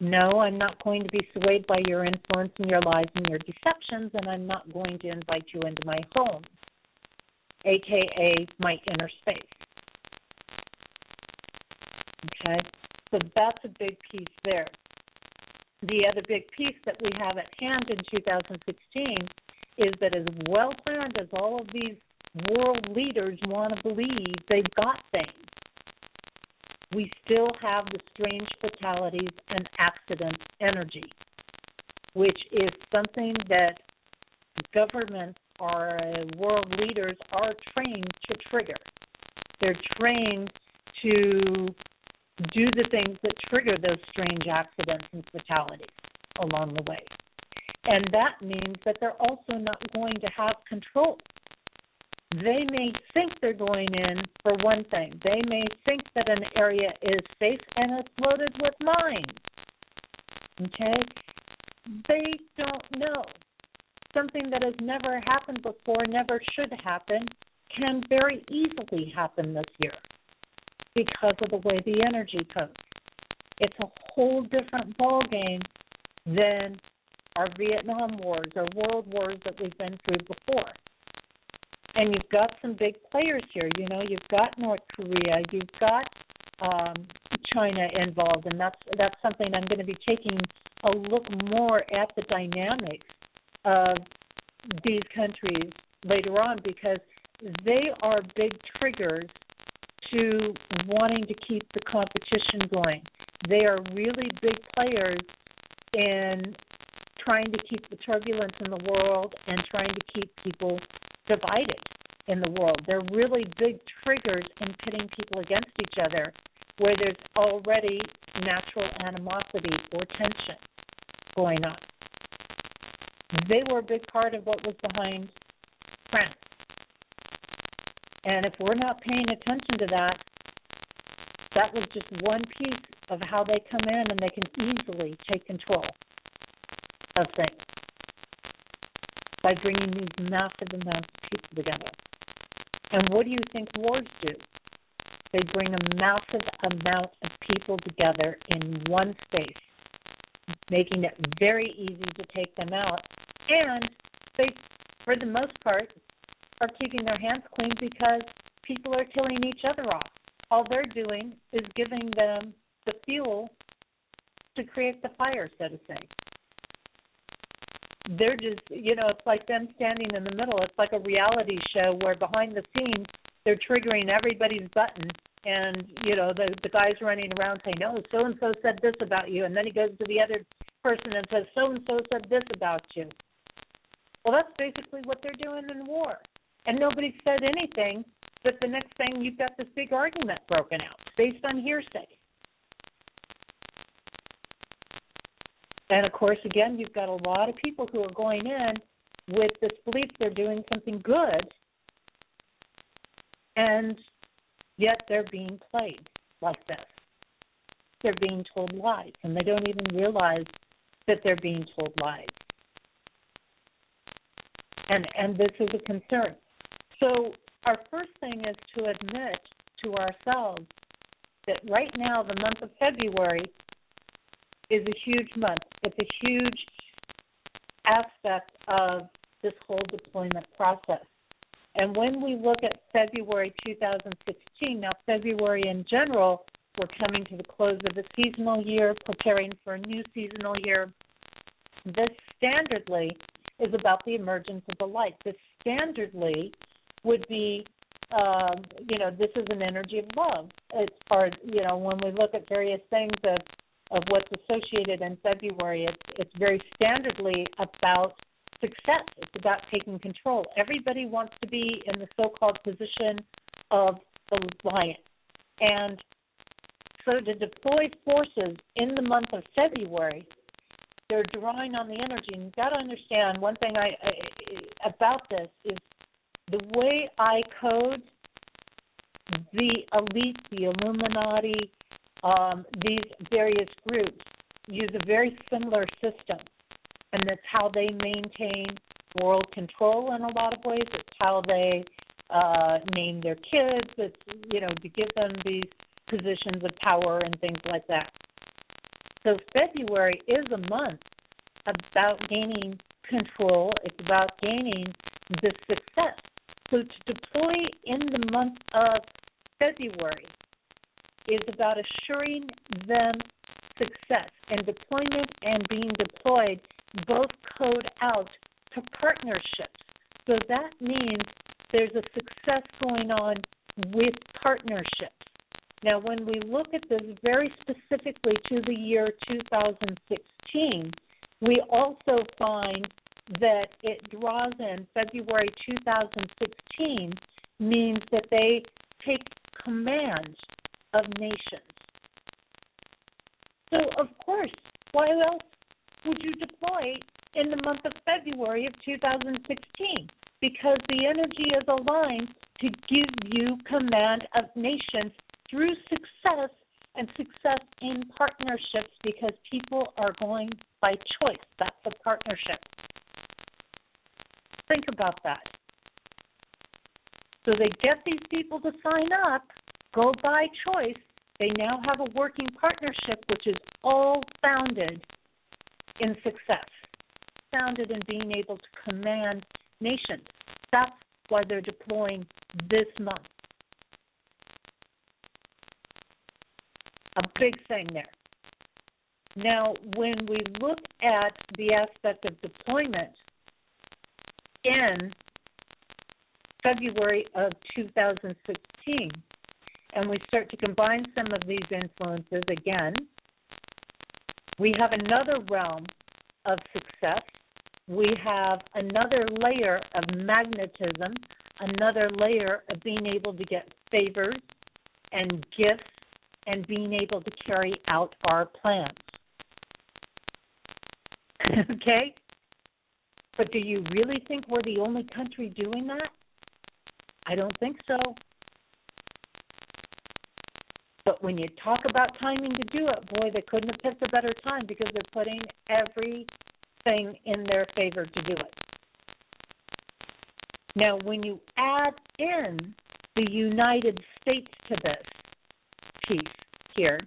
no i'm not going to be swayed by your influence and your lies and your deceptions and i'm not going to invite you into my home aka my inner space okay so that's a big piece there. The other big piece that we have at hand in 2016 is that as well planned as all of these world leaders want to believe they've got things, we still have the strange fatalities and accidents energy, which is something that governments or world leaders are trained to trigger. They're trained to do the things that trigger those strange accidents and fatalities along the way. And that means that they're also not going to have control. They may think they're going in for one thing. They may think that an area is safe and it's loaded with mines. Okay? They don't know. Something that has never happened before, never should happen, can very easily happen this year because of the way the energy codes. It's a whole different ball game than our Vietnam wars or world wars that we've been through before. And you've got some big players here. You know, you've got North Korea, you've got um, China involved, and that's that's something I'm going to be taking a look more at the dynamics of these countries later on because they are big triggers to wanting to keep the competition going. They are really big players in trying to keep the turbulence in the world and trying to keep people divided in the world. They're really big triggers in pitting people against each other where there's already natural animosity or tension going on. They were a big part of what was behind France and if we're not paying attention to that, that was just one piece of how they come in and they can easily take control of things by bringing these massive amounts of people together. And what do you think wars do? They bring a massive amount of people together in one space, making it very easy to take them out. And they, for the most part, are keeping their hands clean because people are killing each other off. All they're doing is giving them the fuel to create the fire, so to say. They're just, you know, it's like them standing in the middle. It's like a reality show where behind the scenes they're triggering everybody's button, and you know the the guy's running around saying, "Oh, so and so said this about you," and then he goes to the other person and says, "So and so said this about you." Well, that's basically what they're doing in war and nobody said anything, but the next thing you've got this big argument broken out based on hearsay. And of course, again, you've got a lot of people who are going in with this belief they're doing something good, and yet they're being played like this. They're being told lies, and they don't even realize that they're being told lies. And and this is a concern. So, our first thing is to admit to ourselves that right now, the month of February is a huge month. It's a huge aspect of this whole deployment process. And when we look at February 2016, now February in general, we're coming to the close of the seasonal year, preparing for a new seasonal year. This standardly is about the emergence of the light. This standardly would be, uh, you know, this is an energy of love. As far you know, when we look at various things of of what's associated in February, it's it's very standardly about success. It's about taking control. Everybody wants to be in the so-called position of the lion, and so to deploy forces in the month of February they're drawing on the energy. And you've got to understand one thing I, I about this is the way I code the elite, the Illuminati, um, these various groups use a very similar system, and that's how they maintain world control in a lot of ways. It's how they uh, name their kids. It's you know to give them these positions of power and things like that. So February is a month about gaining control. It's about gaining the success. So to deploy in the month of February is about assuring them success. And deployment and being deployed both code out to partnerships. So that means there's a success going on with partnerships. Now, when we look at this very specifically to the year 2016, we also find that it draws in February 2016 means that they take command of nations. So, of course, why else would you deploy in the month of February of 2016? Because the energy is aligned to give you command of nations through success and success in partnerships because people are going by choice. That's a partnership. Think about that. So they get these people to sign up, go by choice. They now have a working partnership which is all founded in success, founded in being able to command nations. That's why they're deploying this month. a big thing there. Now, when we look at the aspect of deployment in February of 2016, and we start to combine some of these influences again, we have another realm of success. We have another layer of magnetism, another layer of being able to get favors and gifts and being able to carry out our plans. okay? But do you really think we're the only country doing that? I don't think so. But when you talk about timing to do it, boy, they couldn't have picked a better time because they're putting everything in their favor to do it. Now, when you add in the United States to this, piece here,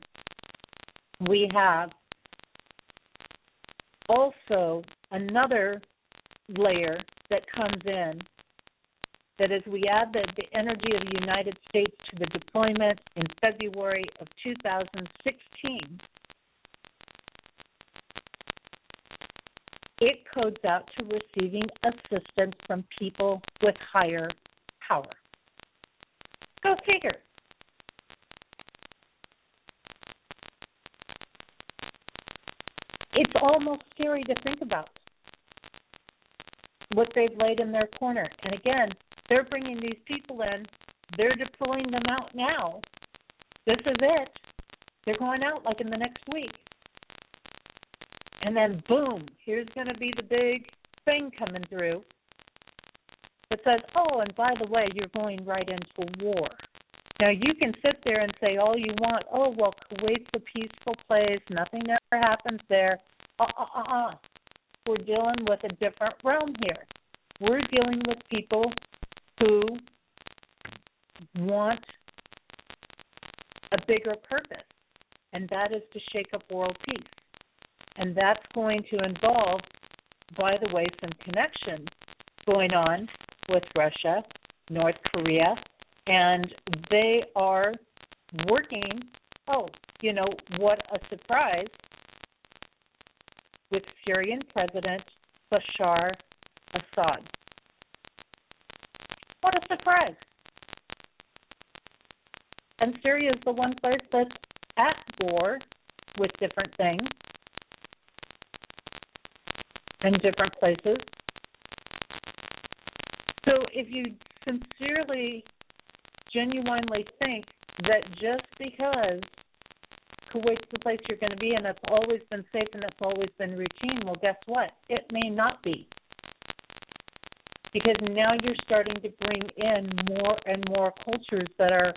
we have also another layer that comes in that as we add the, the energy of the United States to the deployment in February of 2016, it codes out to receiving assistance from people with higher power. Go figure. it's almost scary to think about what they've laid in their corner. And again, they're bringing these people in, they're deploying them out now. This is it. They're going out like in the next week. And then, boom, here's going to be the big thing coming through that says, oh, and by the way, you're going right into war. Now, you can sit there and say all you want, oh, well, Kuwait's a peaceful place, nothing ever happens there. Uh, uh, uh, uh. We're dealing with a different realm here. We're dealing with people who want a bigger purpose, and that is to shake up world peace. And that's going to involve, by the way, some connections going on with Russia North Korea, and they are working. Oh, you know, what a surprise! With Syrian President Bashar Assad. What a surprise! And Syria is the one place that's at war with different things in different places. So if you sincerely, genuinely think that just because Kuwait's the place you're going to be and it's always been safe and it's always been routine, well, guess what? It may not be. Because now you're starting to bring in more and more cultures that are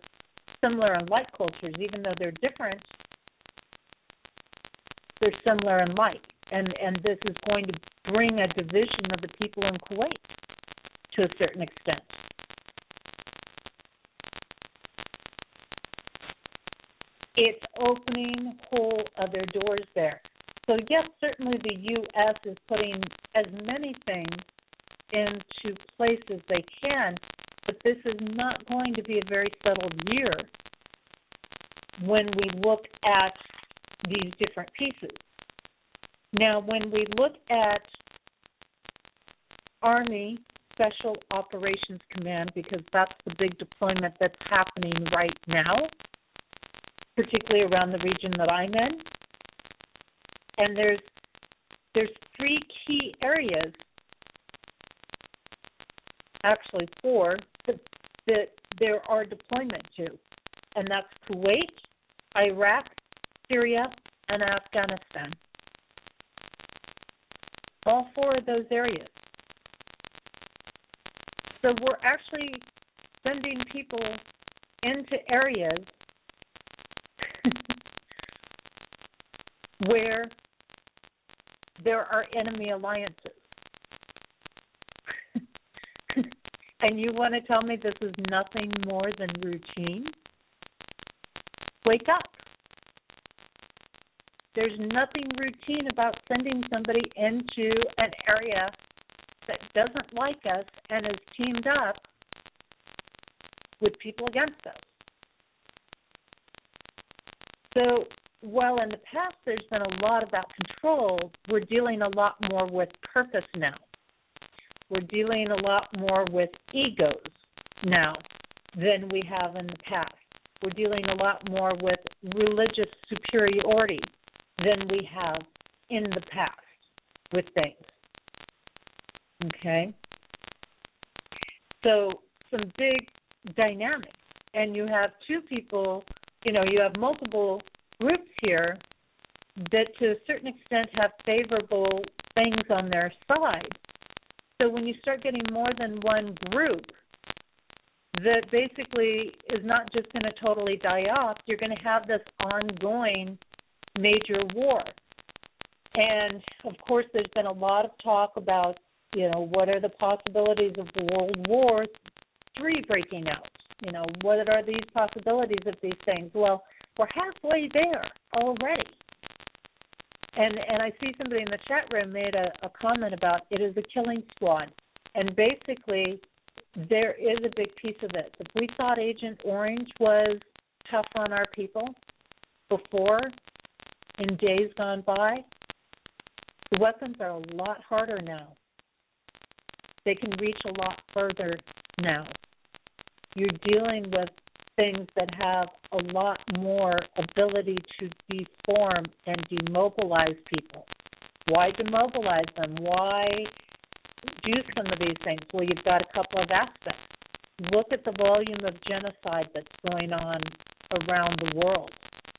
similar and like cultures, even though they're different, they're similar and like. And and this is going to bring a division of the people in Kuwait to a certain extent. It's opening whole other doors there. So yes, certainly the U.S. is putting as many things into place as they can, but this is not going to be a very settled year when we look at these different pieces. Now, when we look at Army Special Operations Command, because that's the big deployment that's happening right now, particularly around the region that I'm in, and there's there's three key areas, actually four, that, that there are deployment to, and that's Kuwait, Iraq, Syria, and Afghanistan. All four of those areas. So we're actually sending people into areas where there are enemy alliances. and you want to tell me this is nothing more than routine? Wake up. There's nothing routine about sending somebody into an area that doesn't like us and is teamed up with people against us. So while in the past there's been a lot about control, we're dealing a lot more with purpose now. We're dealing a lot more with egos now than we have in the past. We're dealing a lot more with religious superiority than we have in the past with things. Okay? So, some big dynamics. And you have two people, you know, you have multiple groups here that to a certain extent have favorable things on their side. So when you start getting more than one group that basically is not just going to totally die off, you're going to have this ongoing major war. And of course, there's been a lot of talk about, you know, what are the possibilities of World War Three breaking out? You know, what are these possibilities of these things? Well, we're halfway there already. And and I see somebody in the chat room made a, a comment about it is a killing squad. And basically there is a big piece of it. If we thought Agent Orange was tough on our people before, in days gone by, the weapons are a lot harder now. They can reach a lot further now. You're dealing with things that have a lot more ability to deform and demobilize people. Why demobilize them? Why do some of these things? Well, you've got a couple of aspects. Look at the volume of genocide that's going on around the world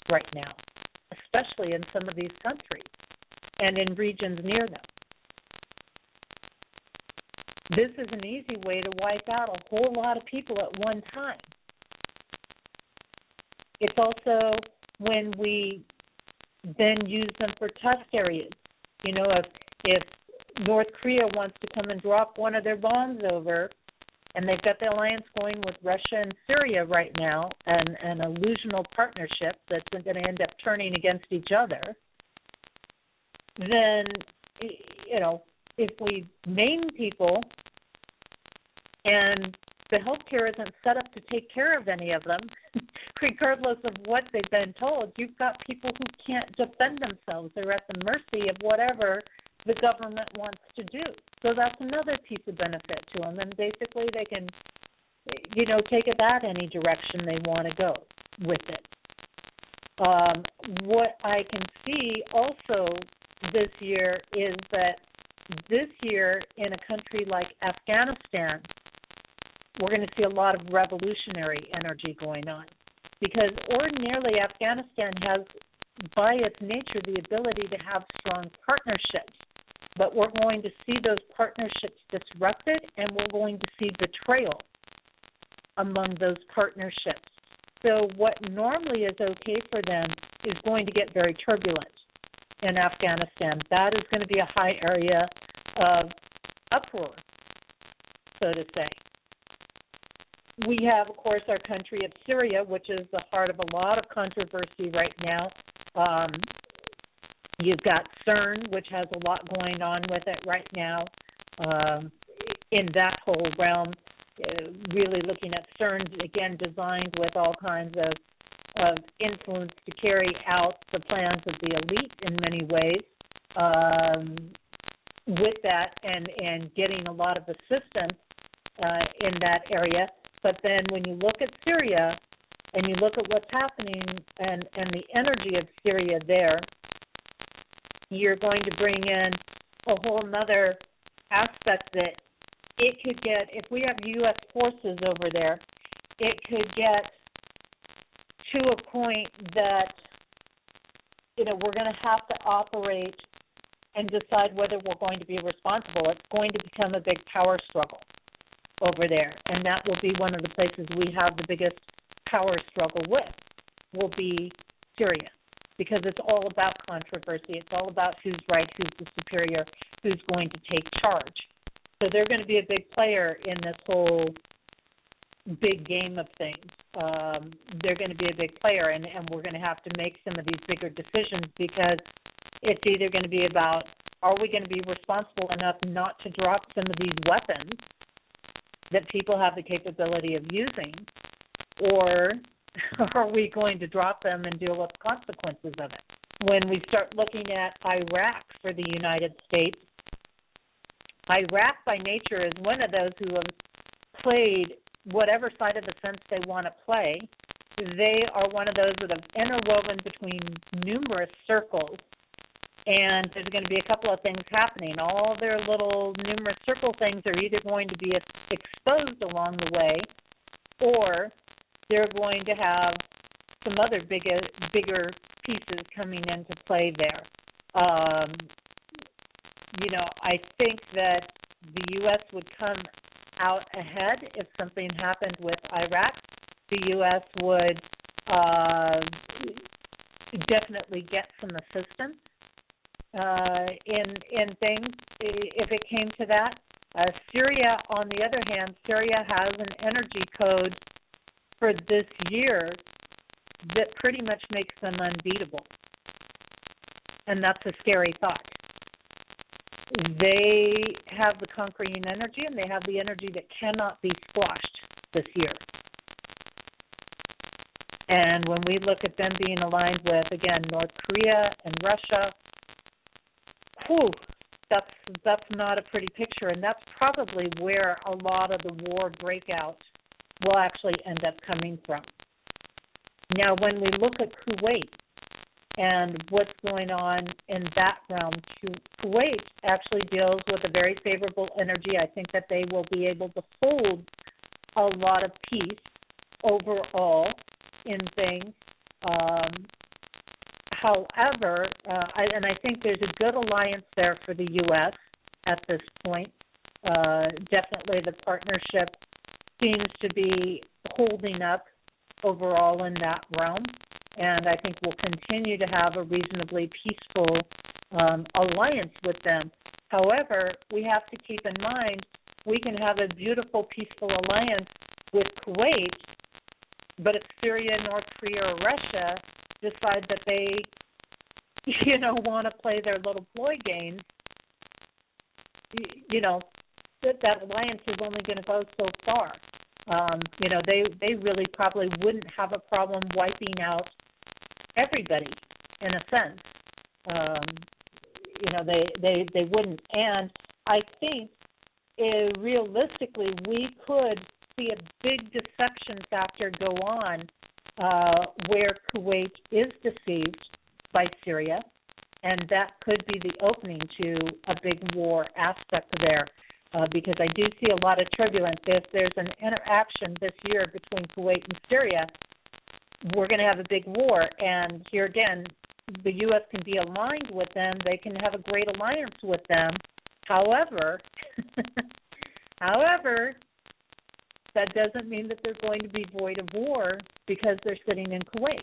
right now, especially in some of these countries and in regions near them. This is an easy way to wipe out a whole lot of people at one time. It's also when we then use them for test areas. You know, if if North Korea wants to come and drop one of their bombs over, and they've got the alliance going with Russia and Syria right now, and an illusional partnership that's going to end up turning against each other, then you know if we name people and the healthcare isn't set up to take care of any of them, regardless of what they've been told. You've got people who can't defend themselves. They're at the mercy of whatever the government wants to do. So that's another piece of benefit to them. And basically, they can, you know, take it that any direction they want to go with it. Um, what I can see also this year is that this year in a country like Afghanistan, we're going to see a lot of revolutionary energy going on because ordinarily Afghanistan has, by its nature, the ability to have strong partnerships. But we're going to see those partnerships disrupted and we're going to see betrayal among those partnerships. So, what normally is okay for them is going to get very turbulent in Afghanistan. That is going to be a high area of uproar, so to say. We have, of course, our country of Syria, which is the heart of a lot of controversy right now. Um, you've got CERN, which has a lot going on with it right now. Um, in that whole realm, uh, really looking at CERN, again, designed with all kinds of of influence to carry out the plans of the elite in many ways. Um, with that, and and getting a lot of assistance uh, in that area. But then when you look at Syria and you look at what's happening and and the energy of Syria there, you're going to bring in a whole other aspect that it could get if we have U.S. forces over there, it could get to a point that you know we're going to have to operate and decide whether we're going to be responsible. It's going to become a big power struggle over there, and that will be one of the places we have the biggest power struggle with. Will be Syria because it's all about controversy. It's all about who's right, who's the superior, who's going to take charge. So they're going to be a big player in this whole big game of things. Um, they're going to be a big player, and, and we're going to have to make some of these bigger decisions because it's either going to be about are we going to be responsible enough not to drop some of these weapons that people have the capability of using, or are we going to drop them and deal with the consequences of it? When we start looking at Iraq for the United States, Iraq by nature is one of those who have played whatever side of the fence they want to play. They are one of those that have interwoven between numerous circles and there's going to be a couple of things happening. All their little numerous circle things are either going to be exposed along the way, or they're going to have some other bigger bigger pieces coming into play there. Um, you know, I think that the U.S. would come out ahead if something happened with Iraq. The U.S. would uh, definitely get some assistance uh, in in things if it came to that. Uh, Syria, on the other hand, Syria has an energy code for this year that pretty much makes them unbeatable, and that's a scary thought. They have the conquering energy, and they have the energy that cannot be squashed this year. And when we look at them being aligned with, again, North Korea and Russia, whew, that's that's not a pretty picture, and that's probably where a lot of the war breakout will actually end up coming from. Now, when we look at Kuwait and what's going on in that realm, Kuwait actually deals with a very favorable energy. I think that they will be able to hold a lot of peace overall in things. Um, However, uh, I, and I think there's a good alliance there for the U.S. at this point. Uh, definitely, the partnership seems to be holding up overall in that realm, and I think we'll continue to have a reasonably peaceful um, alliance with them. However, we have to keep in mind we can have a beautiful, peaceful alliance with Kuwait, but if Syria, North Korea, or Russia decide that they, you know, want to play their little ploy games, you know, that that alliance is only going to go so far. Um, you know, they they really probably wouldn't have a problem wiping out everybody in a sense. Um, you know, they they they wouldn't. And I think uh, realistically, we could see a big deception factor go on uh, where Kuwait is deceived by Syria, and that could be the opening to a big war aspect there. Uh, because I do see a lot of turbulence. If there's an interaction this year between Kuwait and Syria, we're going to have a big war. And here again, the U.S. can be aligned with them. They can have a great alliance with them. However, however, that doesn't mean that they're going to be void of war because they're sitting in Kuwait.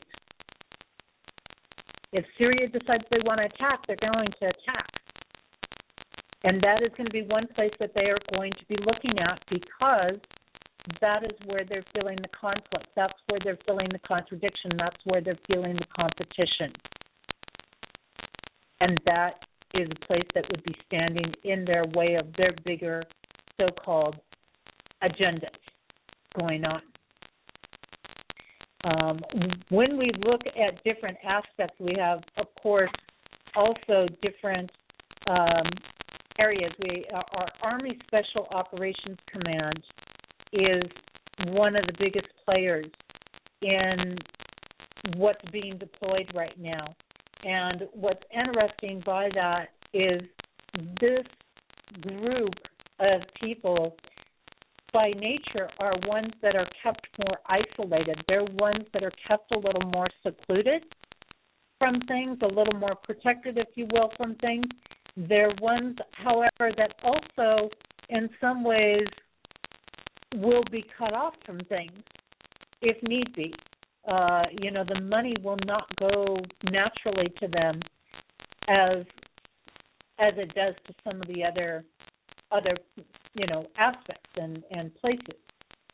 If Syria decides they want to attack, they're going to attack. And that is going to be one place that they are going to be looking at because that is where they're feeling the conflict. That's where they're feeling the contradiction. That's where they're feeling the competition. And that is a place that would be standing in their way of their bigger so called agendas going on. Um, when we look at different aspects, we have, of course, also different um, areas. We our Army Special Operations Command is one of the biggest players in what's being deployed right now. And what's interesting by that is this group of people by nature are ones that are kept more isolated. They're ones that are kept a little more secluded from things, a little more protected, if you will, from things. They're ones, however, that also, in some ways, will be cut off from things if need be. Uh, you know, the money will not go naturally to them as as it does to some of the other other you know aspects and and places.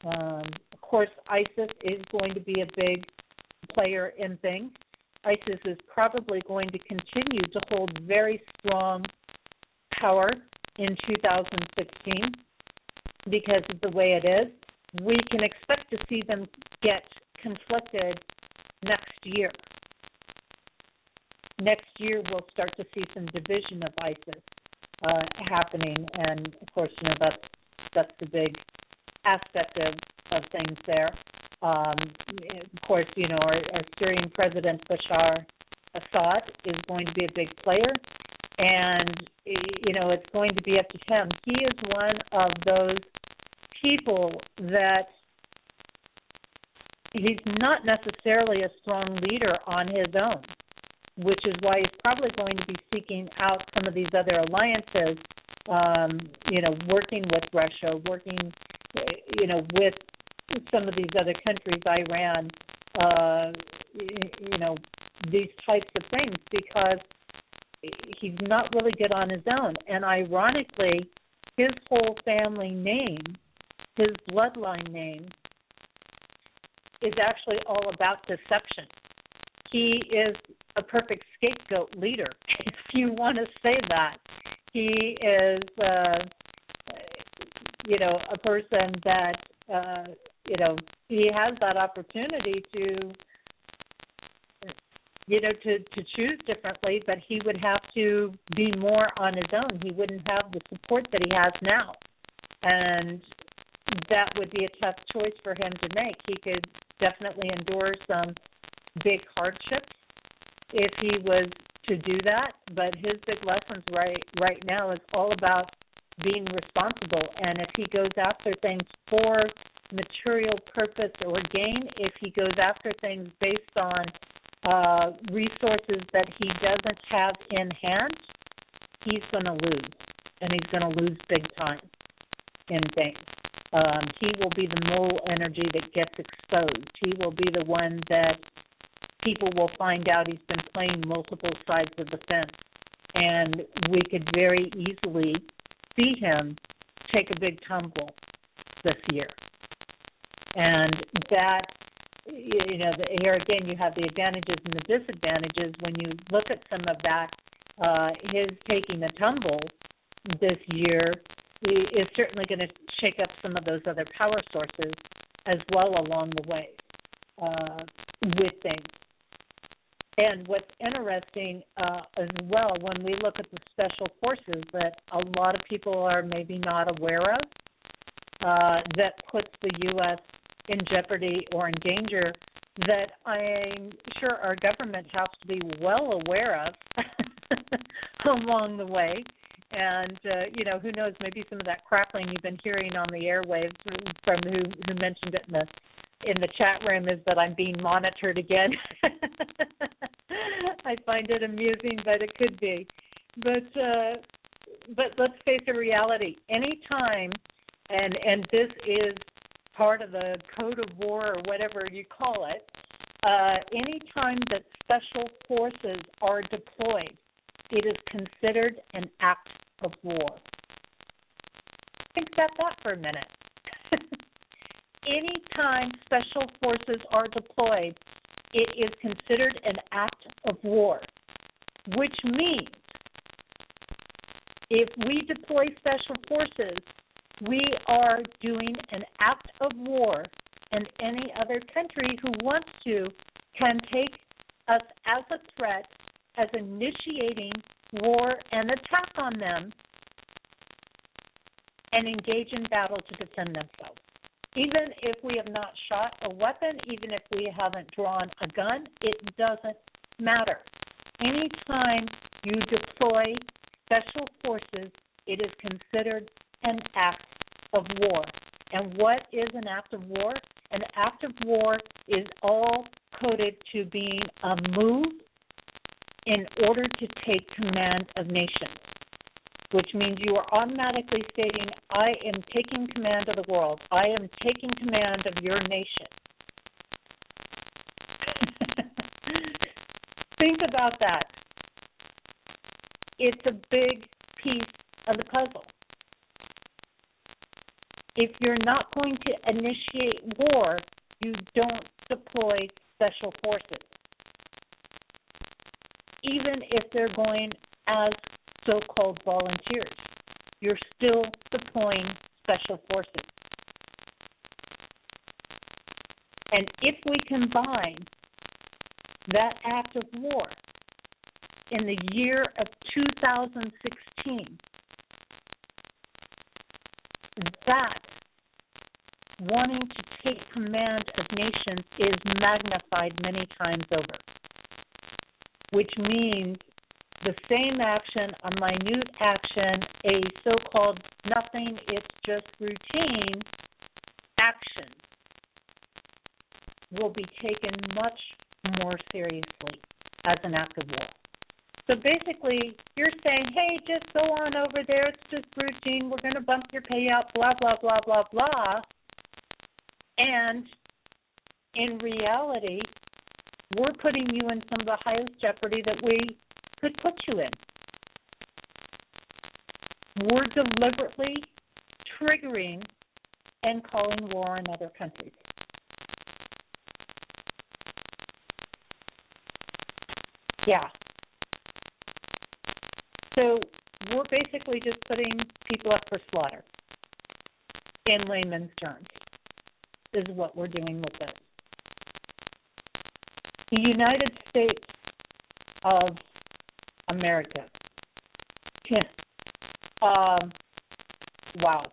Um, of course, ISIS is going to be a big player in things. ISIS is probably going to continue to hold very strong power in 2016 because of the way it is. We can expect to see them get conflicted next year. Next year, we'll start to see some division of ISIS uh, happening, and of course, you know that's that's the big aspect of of things there. Um, of course, you know our, our Syrian President Bashar Assad is going to be a big player, and you know it's going to be up to him. He is one of those people that he's not necessarily a strong leader on his own which is why he's probably going to be seeking out some of these other alliances, um, you know, working with Russia, working, you know, with some of these other countries, Iran, uh, you know, these types of things, because he's not really good on his own. And ironically, his whole family name, his bloodline name, is actually all about deception. He is a perfect scapegoat leader, if you want to say that. He is, uh, you know, a person that, uh, you know, he has that opportunity to, you know, to to choose differently, but he would have to be more on his own. He wouldn't have the support that he has now, and that would be a tough choice for him to make. He could definitely endure some big hardships if he was to do that. But his big lessons right right now is all about being responsible. And if he goes after things for material purpose or gain, if he goes after things based on uh, resources that he doesn't have in hand, he's going to lose, and he's going to lose big time in things. Um, he will be the mole energy that gets exposed. He will be the one that people will find out he's been playing multiple sides of the fence. And we could very easily see him take a big tumble this year. And that, you know, here again, you have the advantages and the disadvantages. When you look at some of that, uh, his taking a tumble this year is certainly going to shake up some of those other power sources as well along the way uh, with things. And what's interesting uh, as well, when we look at the special forces that a lot of people are maybe not aware of, uh, that puts the U.S. in jeopardy or in danger, that I'm sure our government has to be well aware of along the way. And uh, you know, who knows? Maybe some of that crackling you've been hearing on the airwaves from who who mentioned it in the in the chat room is that I'm being monitored again. I find it amusing, but it could be. But uh, but let's face the reality. Anytime, and and this is part of the code of war or whatever you call it. Uh, anytime that special forces are deployed, it is considered an act of war. Think about that for a minute. Anytime special forces are deployed, it is considered an act of war, which means if we deploy special forces, we are doing an act of war, and any other country who wants to can take us as a threat, as initiating war and attack on them, and engage in battle to defend themselves even if we have not shot a weapon, even if we haven't drawn a gun, it doesn't matter. Anytime you deploy special forces, it is considered an act of war. And what is an act of war? An act of war is all coded to being a move in order to take command of nations which means you are automatically stating, I am taking command of the world. I am taking command of your nation. Think about that. It's a big piece of the puzzle. If you're not going to initiate war, you don't deploy special forces. Even if they're going as so called volunteers. You're still deploying special forces. And if we combine that act of war in the year of 2016, that wanting to take command of nations is magnified many times over, which means the same action, a minute action, a so called nothing, it's just routine action will be taken much more seriously as an act of war. So basically, you're saying, hey, just go on over there. It's just routine. We're going to bump your payout, blah, blah, blah, blah, blah. And in reality, we're putting you in some of the highest jeopardy that we could put you in. We're deliberately triggering and calling war on other countries. Yeah. So we're basically just putting people up for slaughter in layman's terms, is what we're doing with this. The United States of America. um, wow.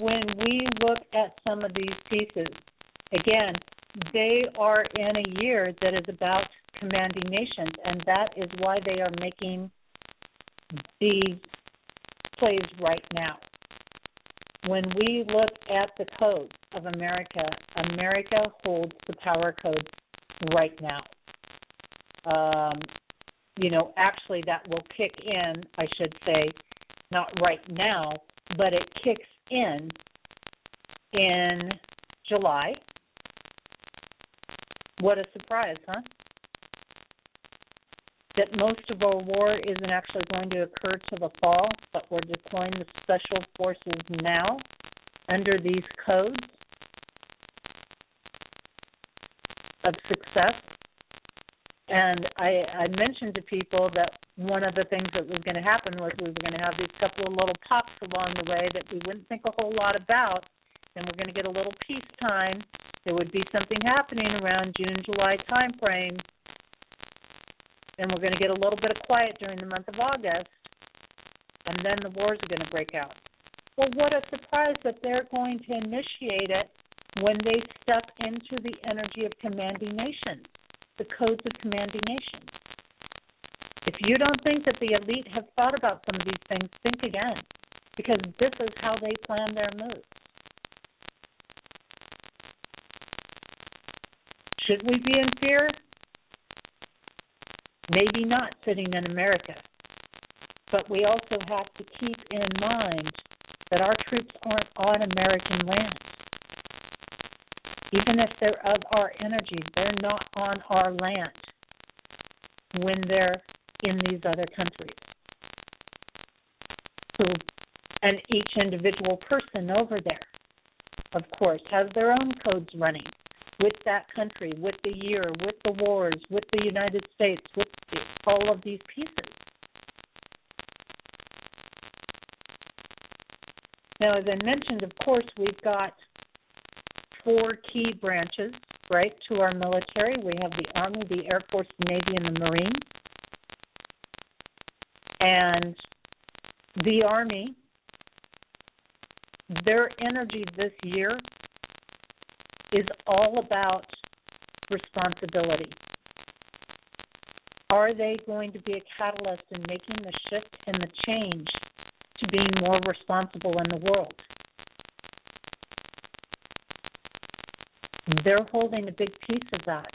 When we look at some of these pieces, again, they are in a year that is about commanding nations, and that is why they are making these plays right now. When we look at the code of America, America holds the power code right now. Um, you know, actually that will kick in, I should say, not right now, but it kicks in in July. What a surprise, huh? That most of our war isn't actually going to occur till the fall, but we're deploying the special forces now under these codes of success and I, I mentioned to people that one of the things that was going to happen was we were going to have these couple of little pops along the way that we wouldn't think a whole lot about, and we're going to get a little peacetime. There would be something happening around June, July time frame, and we're going to get a little bit of quiet during the month of August, and then the wars are going to break out. Well, what a surprise that they're going to initiate it when they step into the energy of commanding nations, the codes of commanding nations. If you don't think that the elite have thought about some of these things, think again, because this is how they plan their moves. Should we be in fear? Maybe not sitting in America. But we also have to keep in mind that our troops aren't on American land. Even if they're of our energy, they're not on our land when they're in these other countries. So, and each individual person over there, of course, has their own codes running with that country, with the year, with the wars, with the United States, with all of these pieces. Now, as I mentioned, of course, we've got four key branches, right, to our military. We have the Army, the Air Force, the Navy, and the Marines. And the Army, their energy this year is all about responsibility. Are they going to be a catalyst in making the shift and the change to being more responsible in the world? They're holding a big piece of that.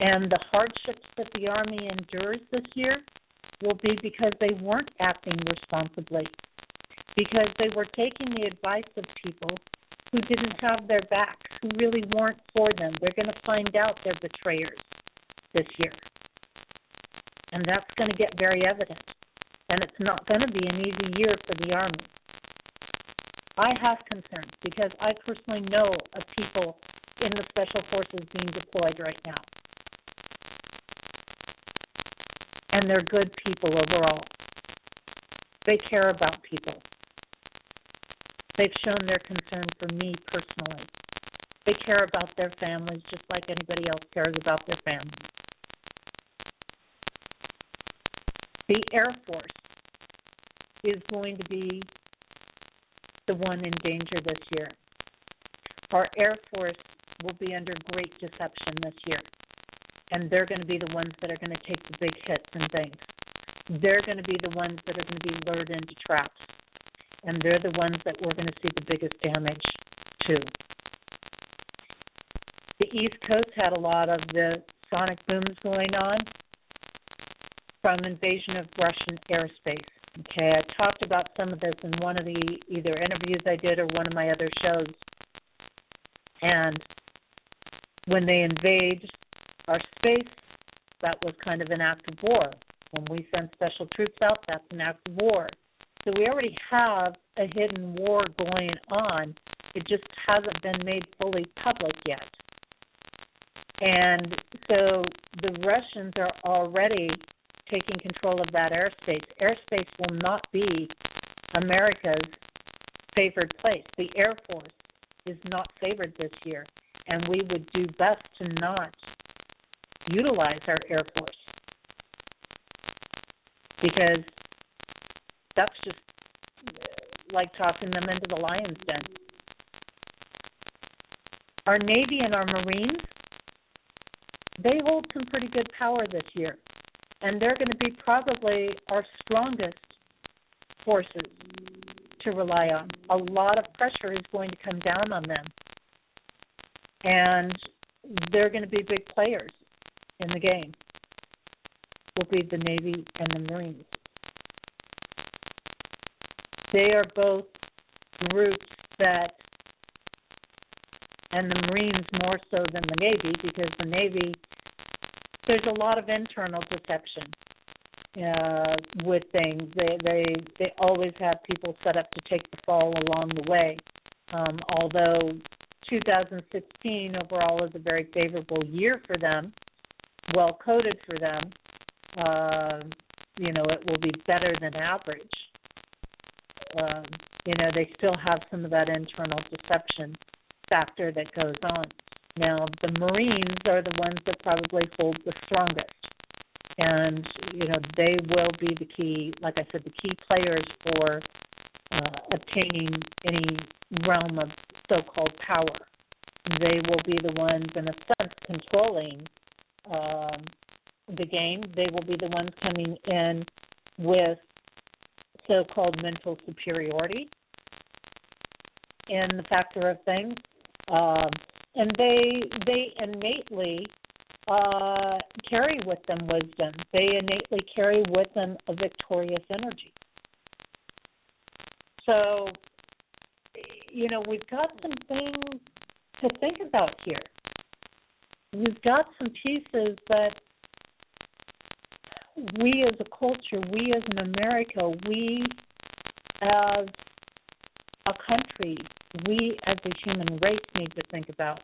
And the hardships that the Army endures this year will be because they weren't acting responsibly, because they were taking the advice of people who didn't have their backs, who really weren't for them. They're going to find out they're betrayers this year. And that's going to get very evident. And it's not going to be an easy year for the Army. I have concerns because I personally know of people in the Special Forces being deployed right now. And they're good people overall. They care about people. They've shown their concern for me personally. They care about their families just like anybody else cares about their families. The Air Force is going to be the one in danger this year. Our Air Force will be under great deception this year. And they're going to be the ones that are going to take the big hits and things. They're going to be the ones that are going to be lured into traps and they're the ones that we're going to see the biggest damage to. The East Coast had a lot of the sonic booms going on from invasion of Russian airspace. Okay, I talked about some of this in one of the either interviews I did or one of my other shows. And when they invade our space, that was kind of an act of war. When we send special troops out, that's an act of war. So we already have a hidden war going on. It just hasn't been made fully public yet. And so the Russians are already taking control of that airspace. Airspace will not be America's favored place. The Air Force is not favored this year, and we would do best to not utilize our Air Force because that's just uh, like tossing them into the lion's den. Our Navy and our Marines, they hold some pretty good power this year, and they're going to be probably our strongest forces to rely on. A lot of pressure is going to come down on them, and they're going to be big players in the game. Will be the Navy and the Marines. They are both groups that, and the Marines more so than the Navy, because the Navy, there's a lot of internal deception uh, with things. They they they always have people set up to take the fall along the way. Um, although 2016 overall is a very favorable year for them, well coded for them. Uh, you know, it will be better than average um, you know, they still have some of that internal deception factor that goes on. Now, the Marines are the ones that probably hold the strongest. And, you know, they will be the key, like I said, the key players for uh, obtaining any realm of so called power. They will be the ones, in a sense, controlling um, the game. They will be the ones coming in with so called mental superiority in the factor of things. Um, and they they innately uh, carry with them wisdom. They innately carry with them a victorious energy. So, you know, we've got some things to think about here. We've got some pieces that we as a culture, we as an America, we as a country, we as a human race need to think about.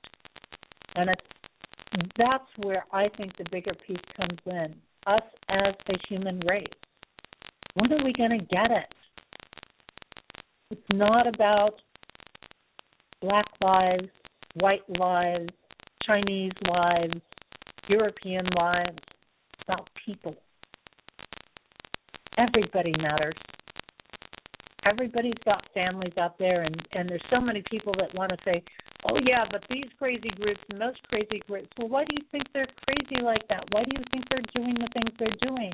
And it's, that's where I think the bigger piece comes in. Us as a human race. When are we going to get it? It's not about black lives, white lives, Chinese lives, European lives. It's about people. Everybody matters. Everybody's got families out there and and there's so many people that want to say oh yeah but these crazy groups and those crazy groups. Well why do you think they're crazy like that? Why do you think they're doing the things they're doing?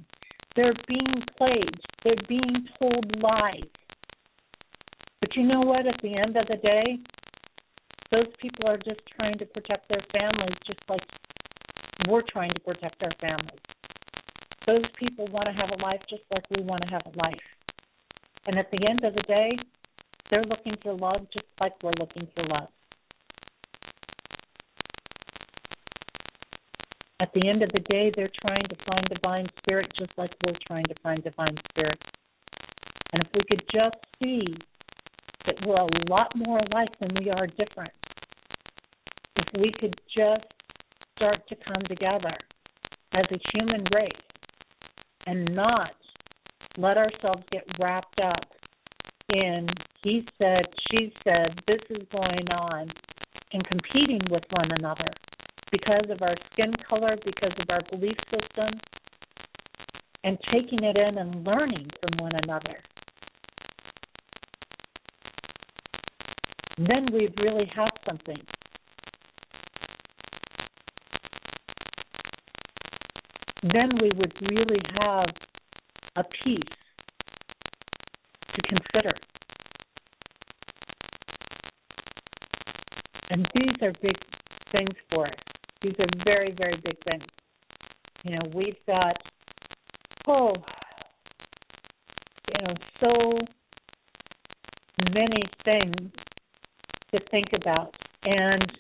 They're being played. They're being told lies. But you know what? At the end of the day those people are just trying to protect their families just like we're trying to protect our families those people want to have a life just like we want to have a life and at the end of the day, they're looking for love just like we're looking for love. At the end of the day, they're trying to find divine spirit just like we're trying to find divine spirit. And if we could just see that we're a lot more alike than we are different, if we could just start to come together as a human race and not let ourselves get wrapped up in he said, she said, this is going on, and competing with one another because of our skin color, because of our belief system, and taking it in and learning from one another. Then we'd really have something. Then we would really have a piece to consider. And these are big things for us. These are very, very big things. You know, we've got, oh, you know, so many things to think about. And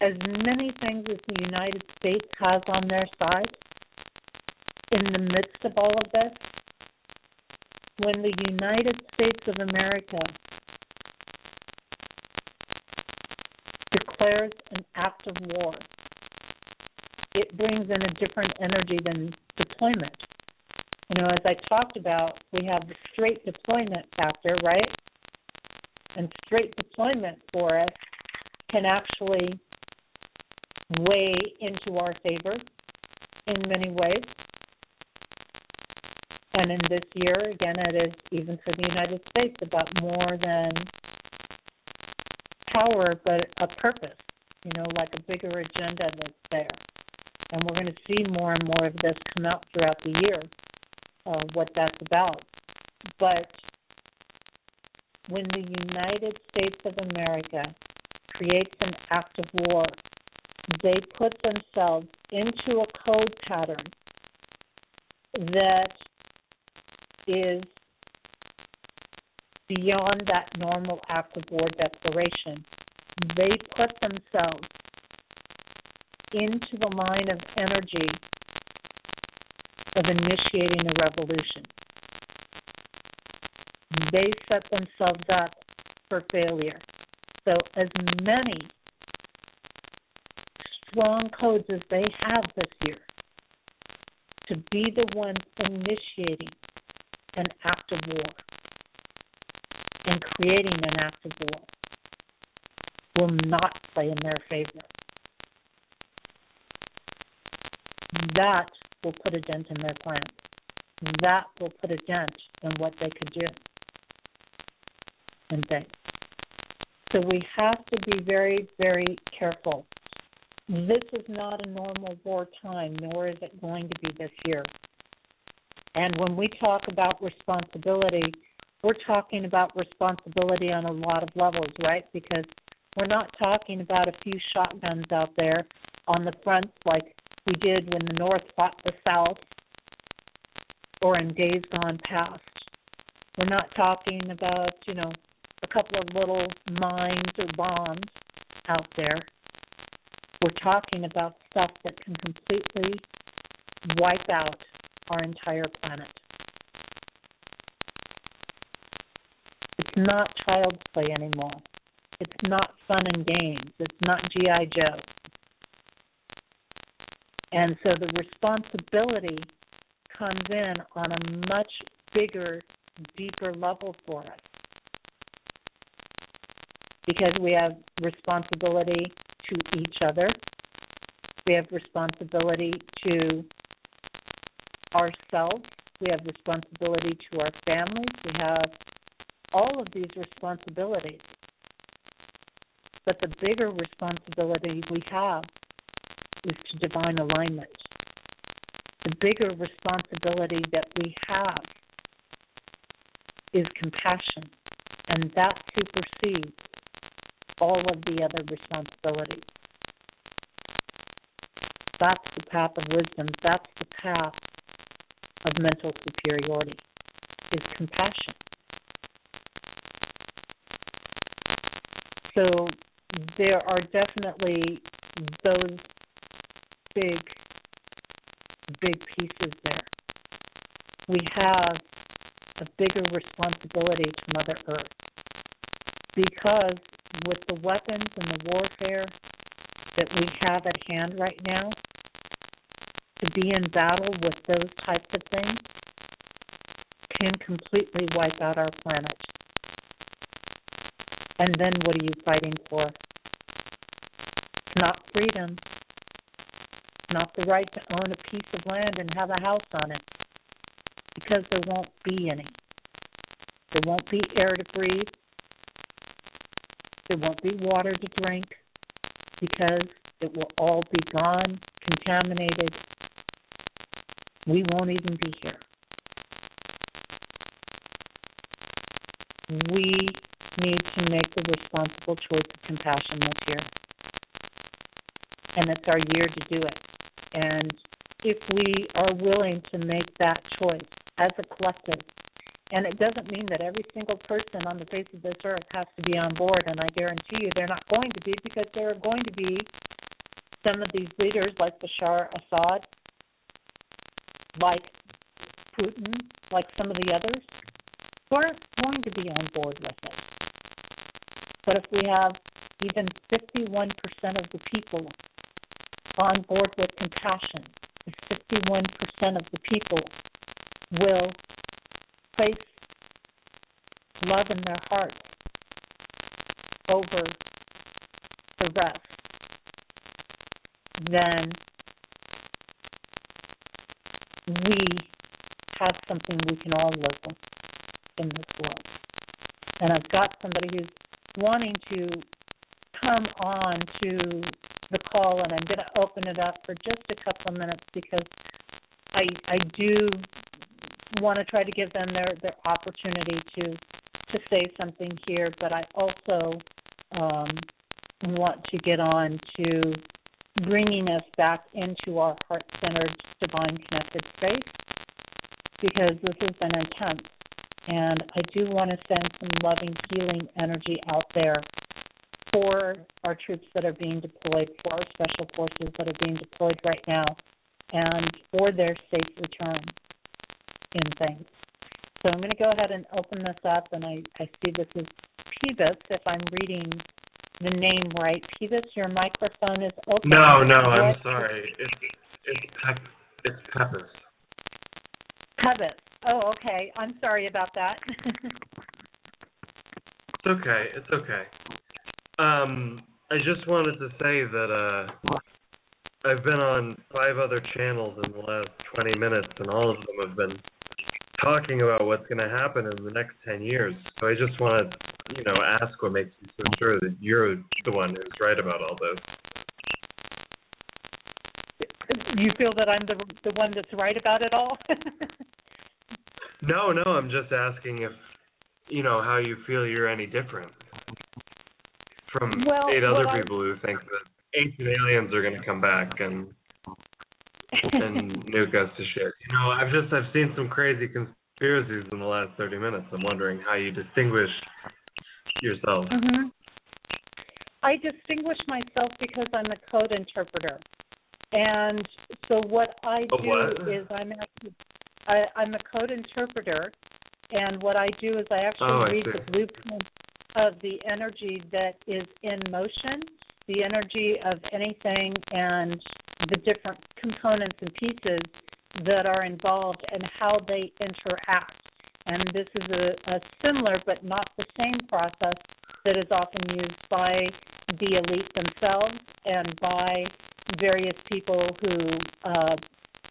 as many things as the United States has on their side, in the midst of all of this, when the United States of America declares an act of war, it brings in a different energy than deployment. You know, as I talked about, we have the straight deployment factor, right? And straight deployment for us can actually weigh into our favor in many ways. And in this year, again, it is even for the United States about more than power, but a purpose, you know, like a bigger agenda that's there. And we're going to see more and more of this come out throughout the year, uh, what that's about. But when the United States of America creates an act of war, they put themselves into a code pattern that is beyond that normal act of war declaration. They put themselves into the line of energy of initiating a revolution. They set themselves up for failure. So, as many strong codes as they have this year, to be the ones initiating an act of war and creating an act of war will not play in their favor. That will put a dent in their plans. That will put a dent in what they could do and things. So we have to be very, very careful. This is not a normal wartime, nor is it going to be this year. And when we talk about responsibility, we're talking about responsibility on a lot of levels, right? Because we're not talking about a few shotguns out there on the front like we did when the North fought the South or in days gone past. We're not talking about, you know, a couple of little mines or bombs out there. We're talking about stuff that can completely wipe out our entire planet. It's not child's play anymore. It's not fun and games. It's not G.I. Joe. And so the responsibility comes in on a much bigger, deeper level for us. Because we have responsibility to each other, we have responsibility to ourselves, we have responsibility to our families, we have all of these responsibilities. But the bigger responsibility we have is to divine alignment. The bigger responsibility that we have is compassion, and that supersedes all of the other responsibilities. That's the path of wisdom. That's the path of mental superiority, is compassion. So there are definitely those big, big pieces there. We have a bigger responsibility to Mother Earth because with the weapons and the warfare that we have at hand right now, be in battle with those types of things can completely wipe out our planet. And then what are you fighting for? Not freedom, not the right to own a piece of land and have a house on it, because there won't be any. There won't be air to breathe. There won't be water to drink, because it will all be gone, contaminated. We won't even be here. We need to make the responsible choice of compassion this year. And it's our year to do it. And if we are willing to make that choice as a collective, and it doesn't mean that every single person on the face of this earth has to be on board, and I guarantee you they're not going to be because there are going to be some of these leaders like Bashar Assad, like Putin, like some of the others, who aren't going to be on board with it. But if we have even 51% of the people on board with compassion, if 51% of the people will place love in their hearts over the rest, then we have something we can all live with in this world. And I've got somebody who's wanting to come on to the call, and I'm going to open it up for just a couple of minutes because I I do want to try to give them their their opportunity to to say something here, but I also um, want to get on to bringing us back into our heart-centered, divine connected space because this has been intense. And I do want to send some loving, healing energy out there for our troops that are being deployed, for our special forces that are being deployed right now, and for their safe return in things. So I'm going to go ahead and open this up, and I, I see this is Peebus, if I'm reading the name right. Peebus, your microphone is open. No, no, I'm sorry. It's it's it's Peppers. Pebbit. Oh, okay. I'm sorry about that. It's okay. It's okay. Um, I just wanted to say that uh, I've been on five other channels in the last 20 minutes, and all of them have been talking about what's going to happen in the next 10 years. So I just want to, you know, ask what makes you so sure that you're the one who's right about all this. You feel that I'm the the one that's right about it all? no, no, I'm just asking if, you know, how you feel you're any different from well, eight other well, people who think that ancient aliens are going to come back and and nuke us to shit. You know, I've just I've seen some crazy conspiracies in the last 30 minutes. I'm wondering how you distinguish yourself. hmm I distinguish myself because I'm a code interpreter. And so what I do what? is I'm actually I, I'm a code interpreter and what I do is I actually Oh, I read see. the blueprint of the energy that is in motion, the energy of anything and the different components and pieces that are involved and how they interact. And this is a, a similar but not the same process that is often used by the elite themselves and by various people who, uh,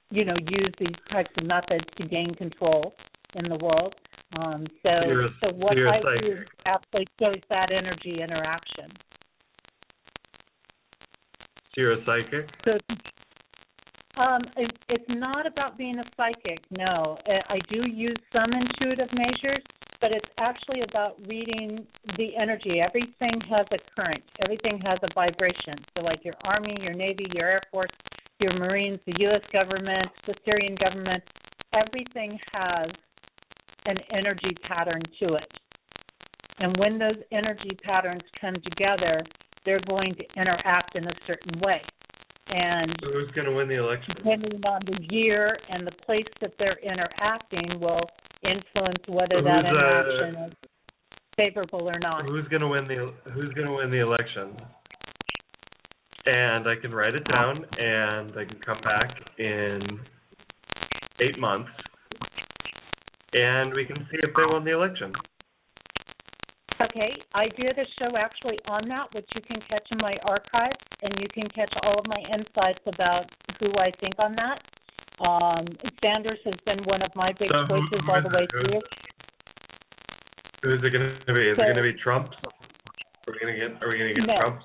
you know, use these types of methods to gain control in the world. Um, so, You're so what do psychic. actually shows that energy interaction. So you're a psychic? So, um, it, it's not about being a psychic. No, I I do use some intuitive measures, but it's actually about reading the energy. Everything has a current. Everything has a vibration. So, like your Army, your Navy, your Air Force, your Marines, the U.S. government, the Syrian government, everything has an energy pattern to it. And when those energy patterns come together, they're going to interact in a certain way. And So who's going to win the election? depending on the year and the place that they're interacting will influence whether So that who's, uh, is favorable or not. Who's going to win the Who's going to win the election? And I can write it down, and I can come back in eight months, and we can see if they won the election. Okay, I did a show actually on that, which you can catch in my archives, and you can catch all of my insights about who I think on that. Um, Sanders has been one of my big So choices who all the way it? Through. Who's it going to be? Is So- it going to be Trump? Are we going to get Are we going to get No. Trump?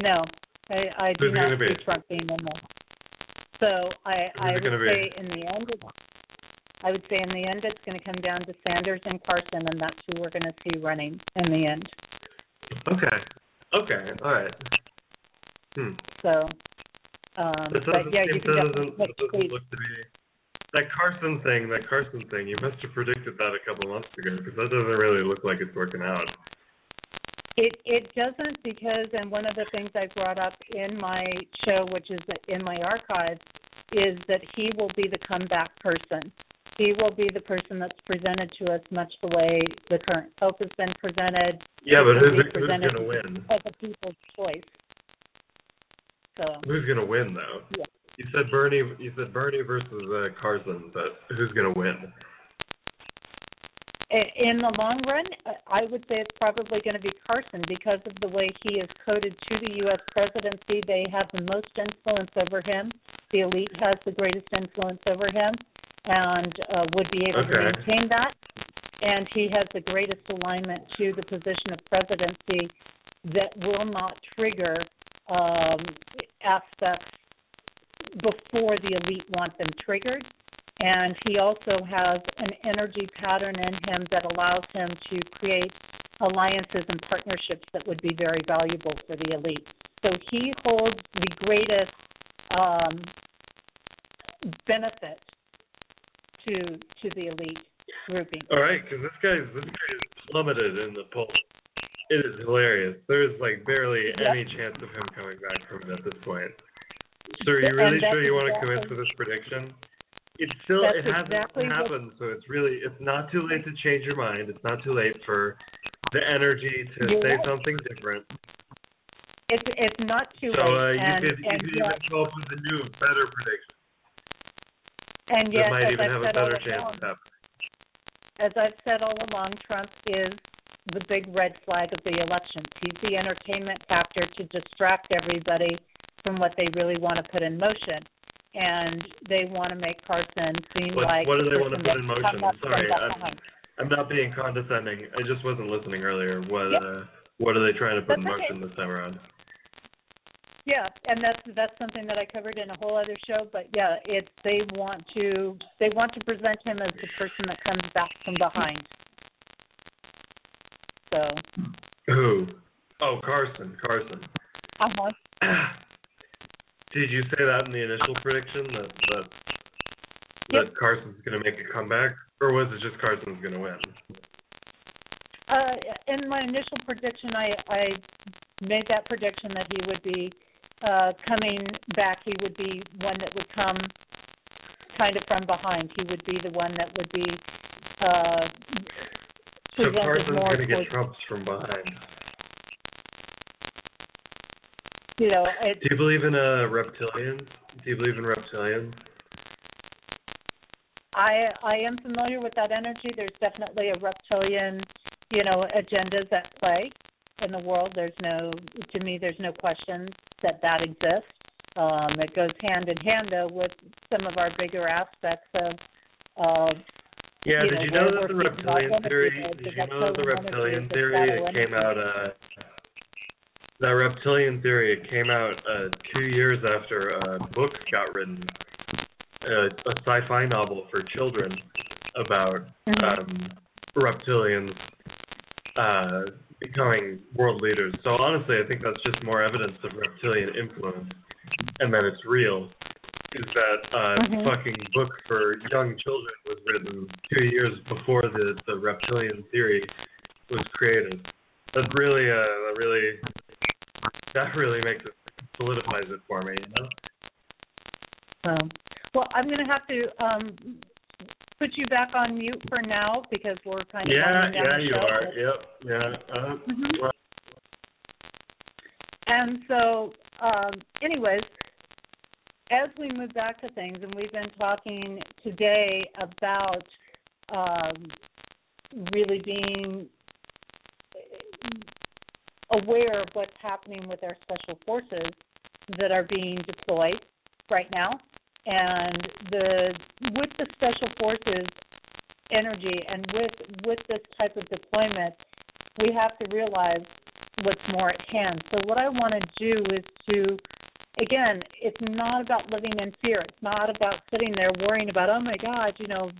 No, I, I do not see be? Trump being in there. So I, I would gonna be? say in the end, I would say in the end it's going to come down to Sanders and Carson, and that's who we're going to see running in the end. Okay. Okay. All right. Hmm. So, um, This doesn't yeah, you can definitely doesn't, doesn't look to be that Carson thing. That Carson thing. You must have predicted that a couple months ago because that doesn't really look like it's working out. It it doesn't because, and one of the things I brought up in my show, which is in my archives, is that he will be the comeback person. He will be the person that's presented to us much the way the current Pope has been presented. Yeah, but who's who's gonna win? As a people's choice. So Who's gonna win though? Yeah. You said Bernie. You said Bernie versus uh, Carson, but who's gonna win? in the long run, I would say it's probably going to be Carson because of the way he is coded to the U.S. presidency. They have the most influence over him. The elite has the greatest influence over him and uh, would be able to maintain that. And he has the greatest alignment to the position of presidency that will not trigger um, aspects before the elite want them triggered and he also has an energy pattern in him that allows him to create alliances and partnerships that would be very valuable for the elite. So he holds the greatest um, benefit to to the elite grouping. All right, because this guy's this guy is plummeted in the polls. It is hilarious. There's like barely any chance of him coming back from it at this point. So are you really sure you want to commit to this prediction? It's still it hasn't exactly what- happened, so it's really it's not too late to change your mind. It's not too late for the energy to say right. something different. It's it's not too So uh, late, you and could you and could yet, even come up with a new, better prediction and that might as even I've have a better chance of happening. as I've said all along, Trump is the big red flag of the elections. He's the entertainment factor to distract everybody from what they really want to put in motion. And they want to make Carson seem What, like what do they want to put in motion? Sorry, I. I'm not being condescending. I just wasn't listening earlier. What Yep. uh, what are they trying to put in That's okay. motion this time around? Yeah, and that's that's something that I covered in a whole other show. But yeah, it's they want to they want to present him as the person that comes back from behind. So, Who? Oh, Carson. Carson. uh-huh. Did you say that in the initial prediction that that that Carson's going to make a comeback, or was it just Carson's going to win? Uh, in my initial prediction, I, I made that prediction that he would be uh, coming back. He would be one that would come kind of from behind. He would be the one that would be uh, So more going to get trumps from behind. you know, it, Do you believe in uh, reptilian? Do you believe in reptilians? I I am familiar with that energy. There's definitely a reptilian, you know, agendas at play in the world. There's no, to me, there's no question that that exists. Um, it goes hand in hand though with some of our bigger aspects of of Yeah, you did know, you know that the reptilian theory? Did you know that the reptilian theory it came out? Uh, that reptilian theory it came out uh, two years after a book got written, uh, a sci-fi novel for children about Mhm. um, reptilians uh, becoming world leaders. So honestly, I think that's just more evidence of reptilian influence, and that it's real. Is that uh, Mhm. fucking book for young children was written two years before the the reptilian theory was created? That really, uh, that really, that really makes it solidifies it for me. You know? Um, well, I'm going to have to um, put you back on mute for now because we're kind of Yeah, yeah, you show. are. Yep, yeah. Uh, Mhm. well, And so, um, anyways, as we move back to things, and we've been talking today about um, really being aware of what's happening with our special forces that are being deployed right now, and the with the special forces energy and with with this type of deployment, we have to realize what's more at hand. So what I want to do is to again, it's not about living in fear. It's not about sitting there worrying about, oh my God, you know,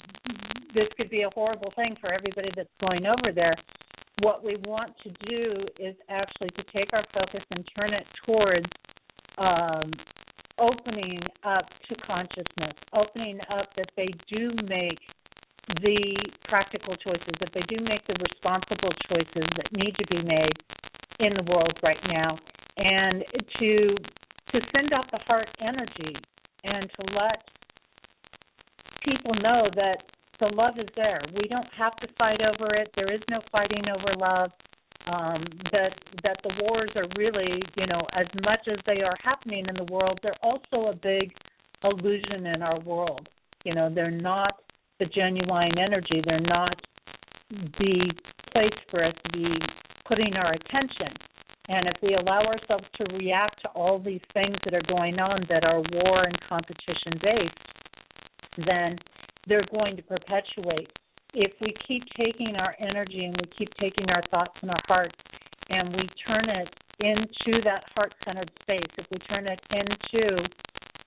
this could be a horrible thing for everybody that's going over there. What we want to do is actually to take our focus and turn it towards um, opening up to consciousness, opening up that they do make the practical choices, that they do make the responsible choices that need to be made in the world right now, and to to send out the heart energy and to let people know that the love is there. We don't have to fight over it. There is no fighting over love. Um, that that the wars are really, you know, as much as they are happening in the world, they're also a big illusion in our world. You know, they're not the genuine energy. They're not the place for us to be putting our attention. And if we allow ourselves to react to all these things that are going on that are war and competition based, then they're going to perpetuate. If we keep taking our energy and we keep taking our thoughts and our hearts and we turn it into that heart centered space, if we turn it into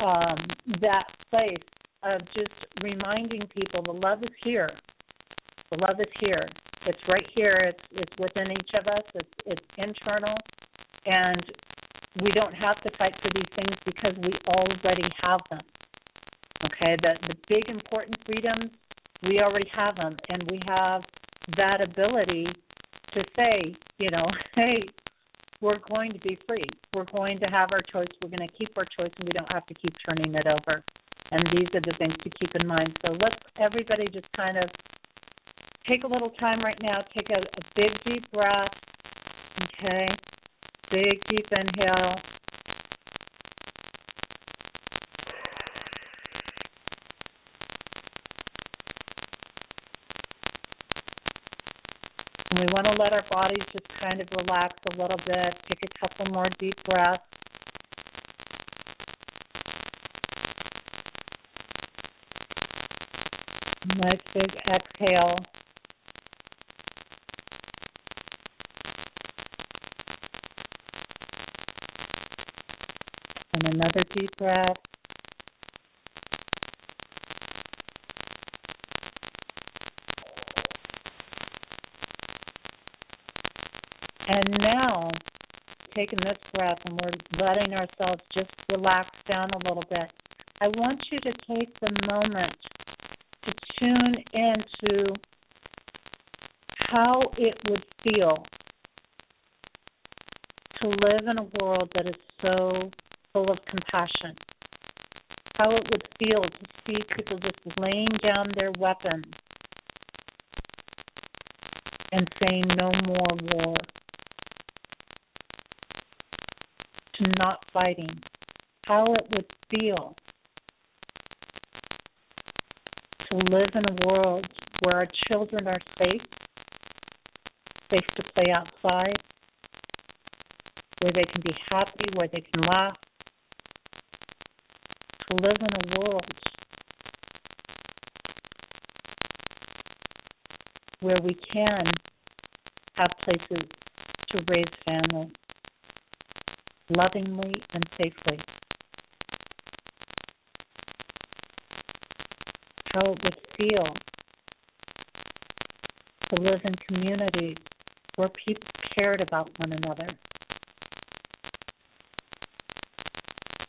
um, that place of just reminding people the love is here, the love is here. It's right here. It's it's within each of us. It's it's internal, and we don't have to fight for these things because we already have them. Okay, the the big important freedoms we already have them, and we have that ability to say, you know, hey, we're going to be free. We're going to have our choice. We're going to keep our choice, and we don't have to keep turning it over. And these are the things to keep in mind. So let's everybody just kind of take a little time right now. Take a, a big deep breath. Okay, big deep inhale. And we want to let our bodies just kind of relax a little bit. Take a couple more deep breaths. Nice big exhale. And another deep breath. And now, taking this breath and we're letting ourselves just relax down a little bit. I want you to take the moment to tune into how it would feel to live in a world that is so full of compassion. How it would feel to see people just laying down their weapons and saying no more war. To not fighting. How it would feel to live in a world where our children are safe, safe to play outside, where they can be happy, where they can laugh, live in a world where we can have places to raise families lovingly and safely. how it would feel to live in communities where people cared about one another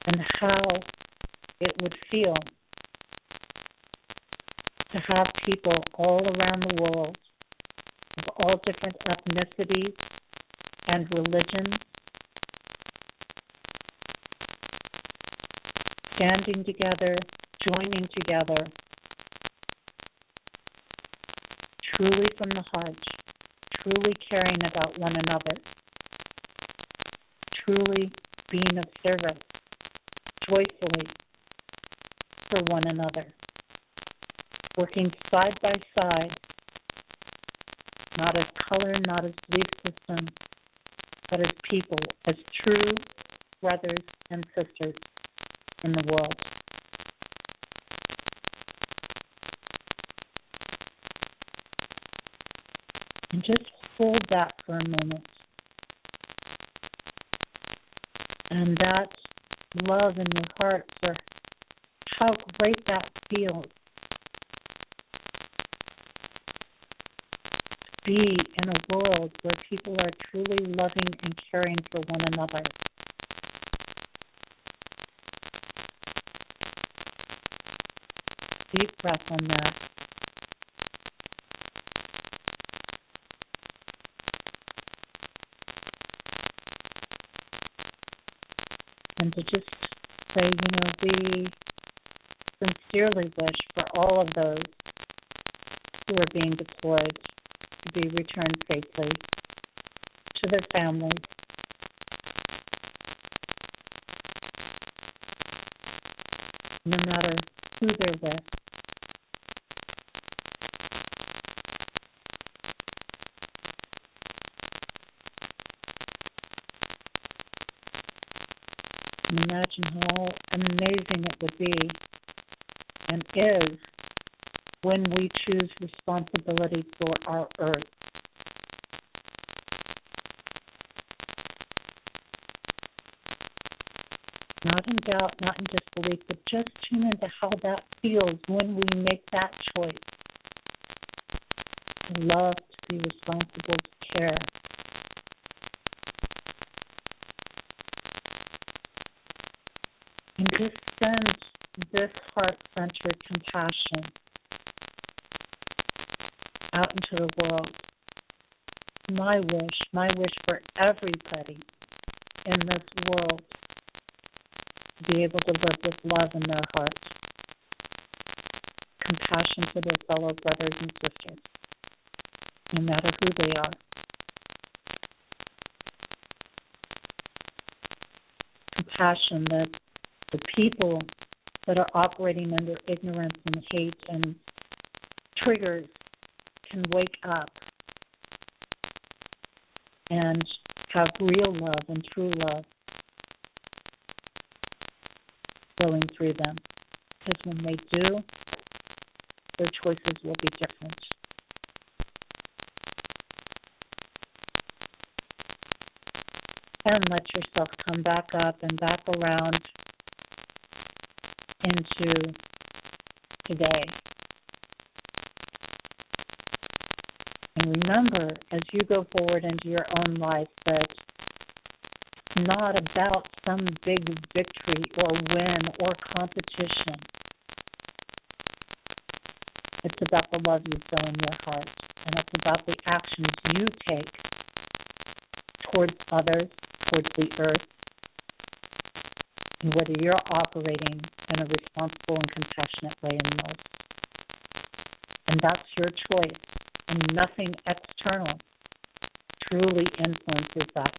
and how it would feel to have people all around the world of all different ethnicities and religions standing together, joining together truly from the heart, truly caring about one another, truly being of service, joyfully for one another, working side by side, not as color, not as belief system, but as people, as true brothers and sisters in the world. And just hold that for a moment. And that love in your heart for how great that feels. To be in a world where people are truly loving and caring for one another. Deep breath on that. and to just say, you know, we sincerely wish for all of those who are being deployed to be returned safely to their families. No matter who they're with. imagine how amazing it would be is when we choose responsibility for our earth. Not in doubt, not in disbelief, but just tune into how that feels when we make that choice love, to be responsible, to care. and just send this heart centered compassion out into the world. My wish, my wish for everybody in this world to be able to live with love in their hearts, compassion for their fellow brothers and sisters, no matter who they are. Compassion that the people that are operating under ignorance and hate and triggers can wake up and have real love and true love flowing through them. Because when they do, their choices will be different. And let yourself come back up and back around into today. And remember, as you go forward into your own life, that it's not about some big victory or win or competition. It's about the love you feel in your heart, and it's about the actions you take towards others, towards the earth, and whether you're operating in a responsible and compassionate way in love. And that's your choice, and nothing external truly influences that.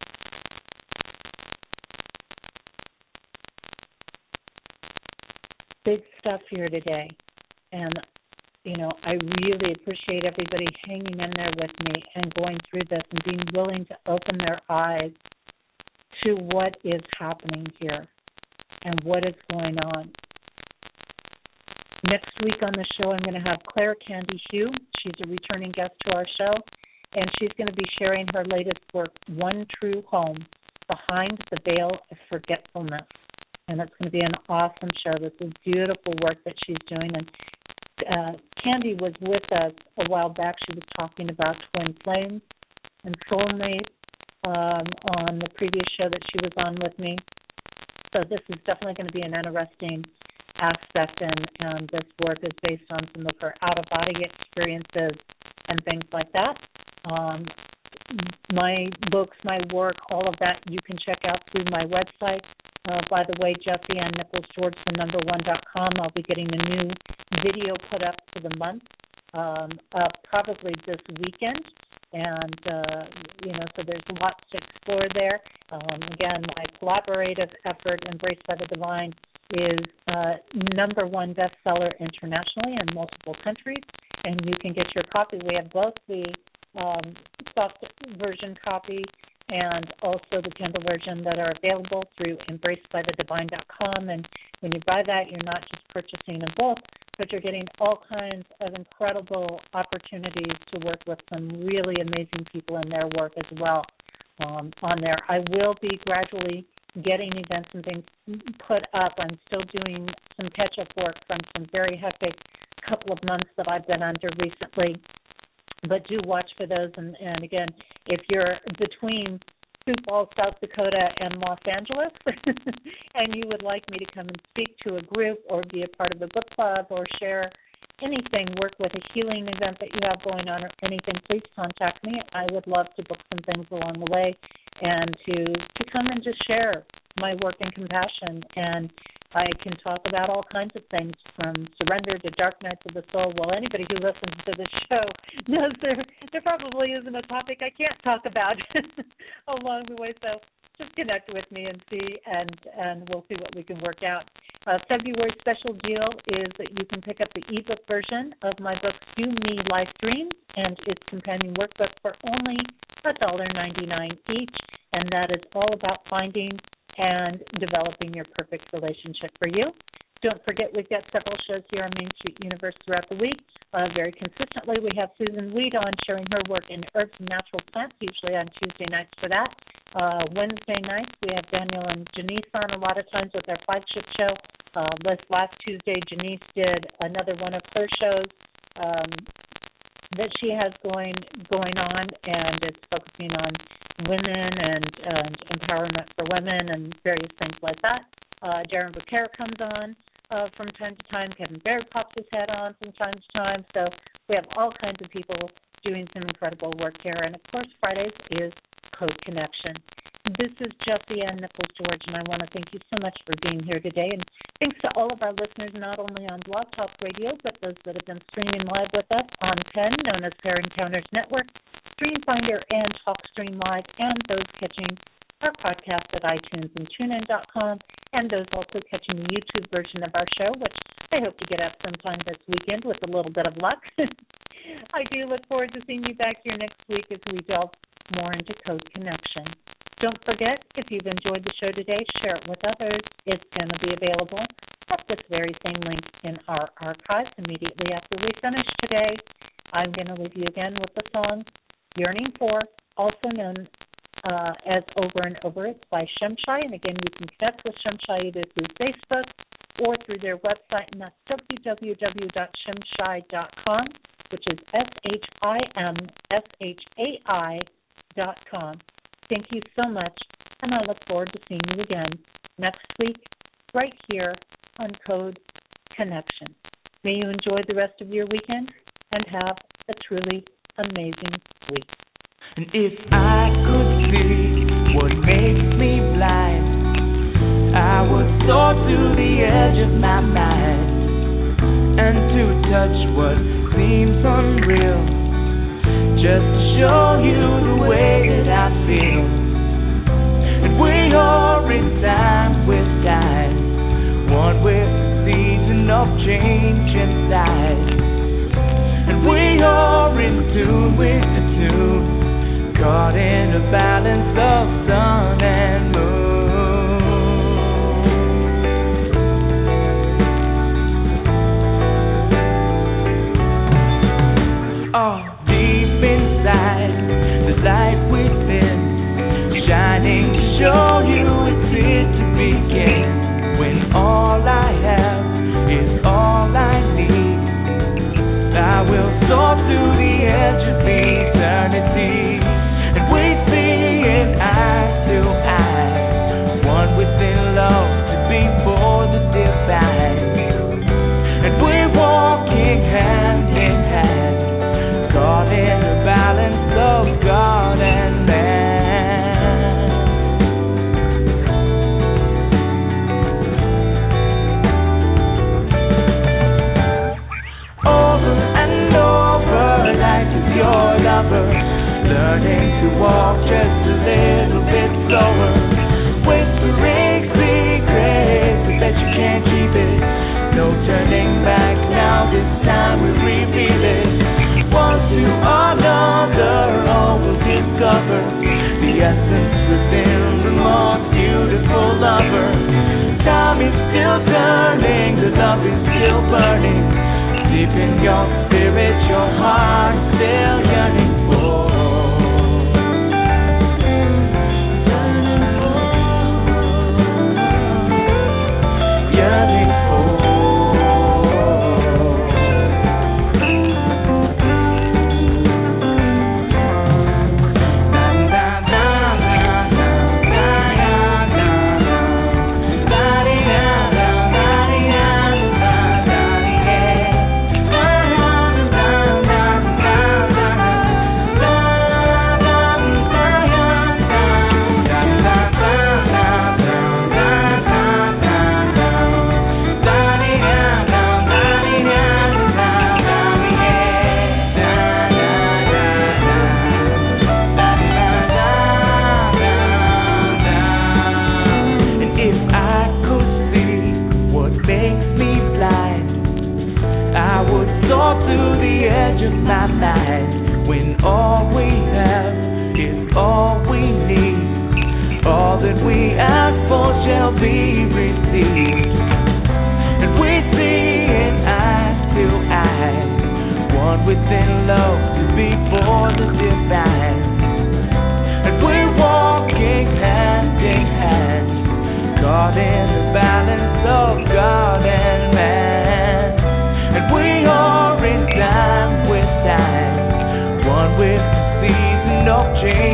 Big stuff here today. And, you know, I really appreciate everybody hanging in there with me and going through this and being willing to open their eyes to what is happening here and what is going on. Next week on the show, I'm going to have Claire Candy Hugh. She's a returning guest to our show, and she's going to be sharing her latest work, One True Home Behind the Veil of Forgetfulness. And it's going to be an awesome show. This is beautiful work that she's doing. And uh, Candy was with us a while back. She was talking about twin flames and soulmates um, on the previous show that she was on with me. So this is definitely going to be an interesting aspect, and, and this work is based on some of her out of body experiences and things like that. Um, my books, my work, all of that you can check out through my website. Uh, by the way, Jesse Ann Nichols George, the number one dot com. I'll be getting a new video put up for the month, um, uh, probably this weekend and uh, you know, so there's lots to explore there. Um, again, my collaborative effort, Embraced by the Divine, is uh, number one bestseller internationally in multiple countries, and you can get your copy. We have both the um, soft version copy and also the Kindle version that are available through embracedbythedivine.com. And when you buy that, you're not just purchasing a book, but you're getting all kinds of incredible opportunities to work with some really amazing people in their work as well um, on there. I will be gradually getting events and things put up. I'm still doing some catch up work from some very hectic couple of months that I've been under recently. But do watch for those. And, and again, if you're between Sioux Falls, South Dakota, and Los Angeles, and you would like me to come and speak to a group or be a part of a book club or share anything, work with a healing event that you have going on or anything, please contact me. I would love to book some things along the way and to to come and just share my work and compassion and I can talk about all kinds of things from surrender to dark nights of the soul. Well, anybody who listens to this show knows there there probably isn't a topic I can't talk about along the way. So just connect with me and see, and and we'll see what we can work out. Uh, February special deal is that you can pick up the ebook version of my book "Do Me Life Dreams" and its companion workbook for only a dollar ninety nine each, and that is all about finding and developing your perfect relationship for you. Don't forget, we've got several shows here on Main Street Universe throughout the week. Uh, very consistently, we have Susun Weed on sharing her work in herbs and natural plants, usually on Tuesday nights for that. Uh, Wednesday nights, we have Daniel and Janice on a lot of times with their flagship show. Uh, this last Tuesday, Janice did another one of her shows um, that she has going going on, and it's focusing on women and, and empowerment for women and various things like that. Uh, Darren Bucare comes on uh, from time to time. Kevin Baird pops his head on from time to time. So we have all kinds of people doing some incredible work here. And of course, Fridays is Code Connection. This is Jesse Ann Nichols George, and I want to thank you so much for being here today. And thanks to all of our listeners, not only on Blog Talk Radio, but those that have been streaming live with us on PEN, known as Pair Encounters Network, StreamFinder, and TalkStream Live, and those catching our podcast at iTunes and TuneIn.com, and those also catching the YouTube version of our show, which I hope to get up sometime this weekend with a little bit of luck. I do look forward to seeing you back here next week as we delve more into Code Connection. Don't forget, if you've enjoyed the show today, share it with others. It's going to be available at this very same link in our archives immediately after we finish today. I'm going to leave you again with the song Yearning For, also known uh, as Over and Over. It's by Shimshai. And again, you can connect with Shimshai either through Facebook or through their website, and that's www.shimshai.com, which is S H I M S H A I com. Thank you so much, and I look forward to seeing you again next week, right here on Code Connection. May you enjoy the rest of your weekend and have a truly amazing week. And if I could see what makes me blind, I would soar to the edge of my mind and to touch what seems unreal, just to show you the way that I feel. And we are in time with time, one with the season of change inside. And we are in tune with the tune, caught in a balance of sun and moon. Light within, shining to show you it's here to begin. When all I have is all I need. I will soar to the edge of eternity, and we see it eye to eye, one within love to be for the divine, and we're walking hand lover, learning to walk just a little bit slower. Whispering secrets, but that you can't keep it. No turning back now. This time we reveal it. One to another, all will discover the essence within the most beautiful lover. Time is still turning, the love is still burning. Deep in your spirit, your heart still yearning change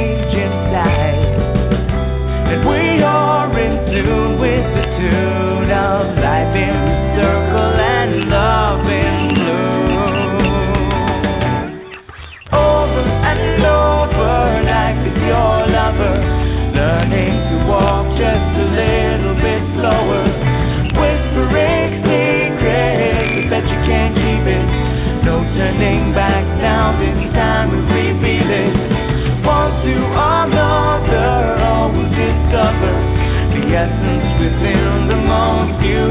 within the